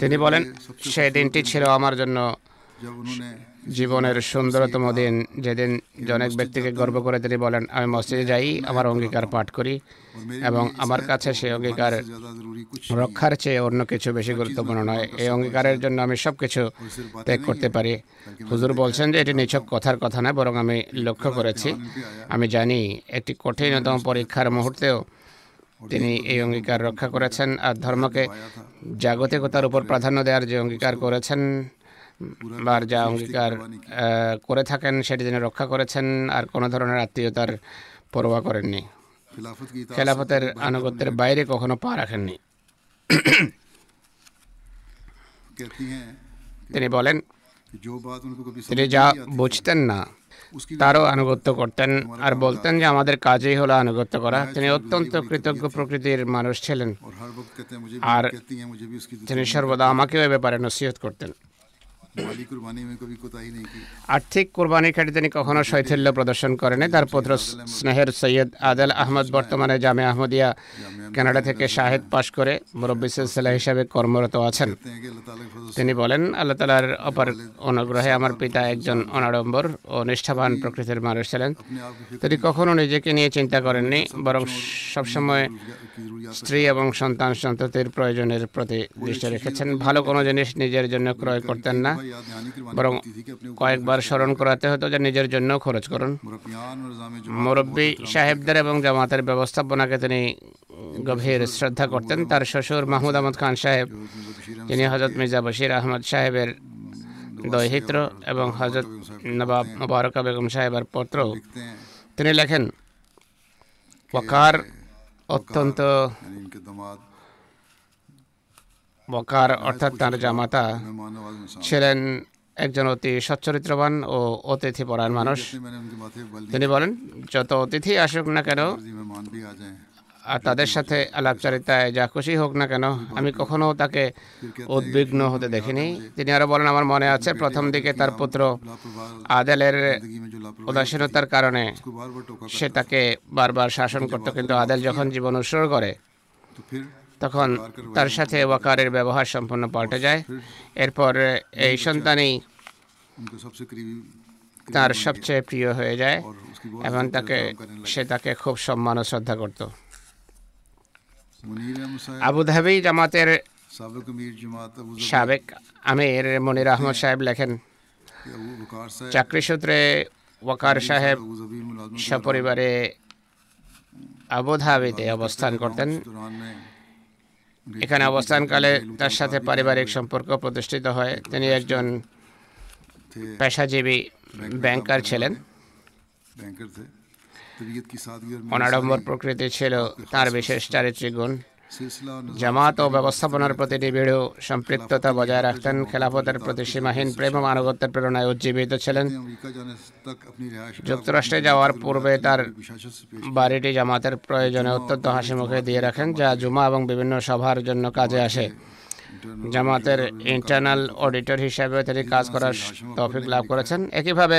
তিনি বলেন সেই দিনটি ছিল আমার জন্য জীবনের সুন্দরতম দিন যেদিন অনেক ব্যক্তিকে গর্ব করে তিনি বলেন, আমি মসজিদে যাই, আমার অঙ্গীকার পাঠ করি এবং আমার কাছে সেই অঙ্গীকার রক্ষার চেয়ে অন্য কিছু বেশি গুরুত্বপূর্ণ নয়। এই অঙ্গীকারের জন্য আমি সব কিছু ত্যাগ করতে পারি। হুজুর বলছেন যে, এটি নিছক কথার কথা না বরং আমি লক্ষ্য করেছি। আমি জানি একটি কঠিনতম পরীক্ষার মুহূর্তেও তিনি এই অঙ্গীকার রক্ষা করেছেন আর ধর্মকে জাগতিকতার উপর প্রাধান্য দেওয়ার যে অঙ্গীকার করেছেন বার যা অঙ্গীকার করে থাকেন, সেটি তিনি রক্ষা করেছেন, আর কোনো ধরনের আত্মীয়তার পরোয়া করেননি। খেলাফতের আনুগত্যের বাইরে কখনো পা রাখেননি। তিনি বলেন, তিনি যা বুঝতেন না, তারও আনুগত্য করতেন, আর বলতেন যে আমাদের কাজেই হলো আনুগত্য করা। তিনি অত্যন্ত কৃতজ্ঞ প্রকৃতির মানুষ ছিলেন, আর তিনি সর্বদা আমাকেও এ ব্যাপারে নসিহত করতেন। আর্থিক কোরবানির খাটিতে তিনি কখনো শৈথিল্য প্রদর্শন করেনি তার পুত্র স্নেহের সৈয়দ আদেল আহমদ বর্তমানে জামে আহমদিয়া, কানাডা থেকে শাহেদ পাশ করে মুরব্বী সিলসিলা হিসাবে কর্মরত আছেন। তিনি বলেন, আল্লাহ তালার অপার অনুগ্রহে আমার পিতা একজন অনাড়ম্বর ও নিষ্ঠাবান প্রকৃতির মানুষ ছিলেন। তিনি কখনো নিজেকে নিয়ে চিন্তা করেননি, বরং সবসময় স্ত্রী এবং সন্তান সন্ততির প্রয়োজনের প্রতি দৃষ্টি রেখেছেন। ভালো কোনো জিনিস নিজের জন্য ক্রয় করতেন না। বরং কয়েকবার স্মরণ করাতে হতো যে নিজের জন্য খরচ করুন মুরব্বী সাহেবদের এবং জামাতের ব্যবস্থাপনাকে তিনি গভীর শ্রদ্ধা করতেন তার শ্বশুর মাহমুদ আহমদ খান সাহেব যিনি হজরত মির্জা বশির আহমদ সাহেবের দৈহিত্র এবং হজরত নবাব মুবারকা বেগম সাহেবের পত্র তিনি লেখেন ওয়াকার অত্যন্ত বকার অর্থাৎ তার জামাতা ছিলেন একজন অতি সচ্চরিত্রবান ও অতিথি পরায়ণ মানুষ। তিনি বলেন যত অতিথি আসুক না কেন আর তাদের সাথে আলাপচারিতায় যা খুশি হোক না কেন আমি কখনো তাকে উদ্বিগ্ন হতে দেখিনি। তিনি আরও বলেন আমার মনে আছে প্রথম দিকে তার পুত্র আদেলের উদাসীনতার কারণে সে তাকে বারবার শাসন করত কিন্তু আদেল যখন জীবন উৎসর্গ করে তখন তার সাথে ওয়াকারের ব্যবহার সম্পূর্ণ পাল্টে যায়। এরপর এই সন্তানই তার সবচেয়ে প্রিয় হয়ে যায় এবং তাকে, সে তাকে খুব সম্মান ও শ্রদ্ধা করত। আবুধাবি জামাতের সাবেক আমির মনির আহমদ সাহেব লেখেন, চাকরি সূত্রে ওয়াকার সাহেব সপরিবারে আবুধাবিতে অবস্থান করতেন। এখানে অবস্থানকালে তার সাথে পারিবারিক সম্পর্ক প্রতিষ্ঠিত হয়। তিনি একজন পেশাজীবী ব্যাংকার ছিলেন। অনাডম্বর প্রকৃতি ছিল তার বিশেষ চারিত্রিক গুণ। জামাত ও ব্যবস্থাপনার প্রতি নিবিড় সম্পৃক্ততা বজায় রাখতেন। খেলাফতের প্রতি সীমাহীন প্রেম ও মানবত্বের প্রেরণায় উজ্জীবিত ছিলেন। যুক্তরাষ্ট্রে যাওয়ার পূর্বে তার বাড়িটি জামাতের প্রয়োজনে অত্যন্ত হাসিমুখে দিয়ে রাখেন, যা জুমা এবং বিভিন্ন সভার জন্য কাজে আসে। জামাতের ইন্টারনাল অডিটর হিসাবে তিনি কাজ করার তৌফিক লাভ করেছেন। একইভাবে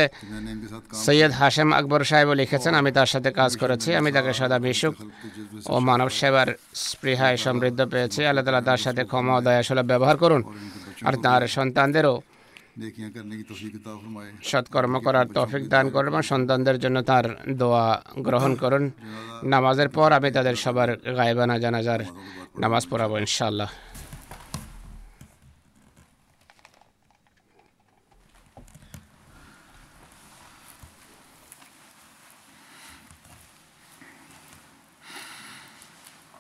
সৈয়দ হাশেম আকবর সাহেবও লিখেছেন, আমি তার সাথে কাজ করেছি, আমি তাকে সদা বিশুক ও মানব সেবার স্পৃহায় সমৃদ্ধ পেয়েছি। আল্লাহ তালা তার সাথে ক্ষমা দয়াশলা ব্যবহার করুন আর তার সন্তানদেরও সৎকর্ম করার তফিক দান করুন এবং সন্তানদের জন্য তার দোয়া গ্রহণ করুন। নামাজের পর আমি তাদের সবার গায়েবানা জানাজার নামাজ পড়াবো ইনশাল্লাহ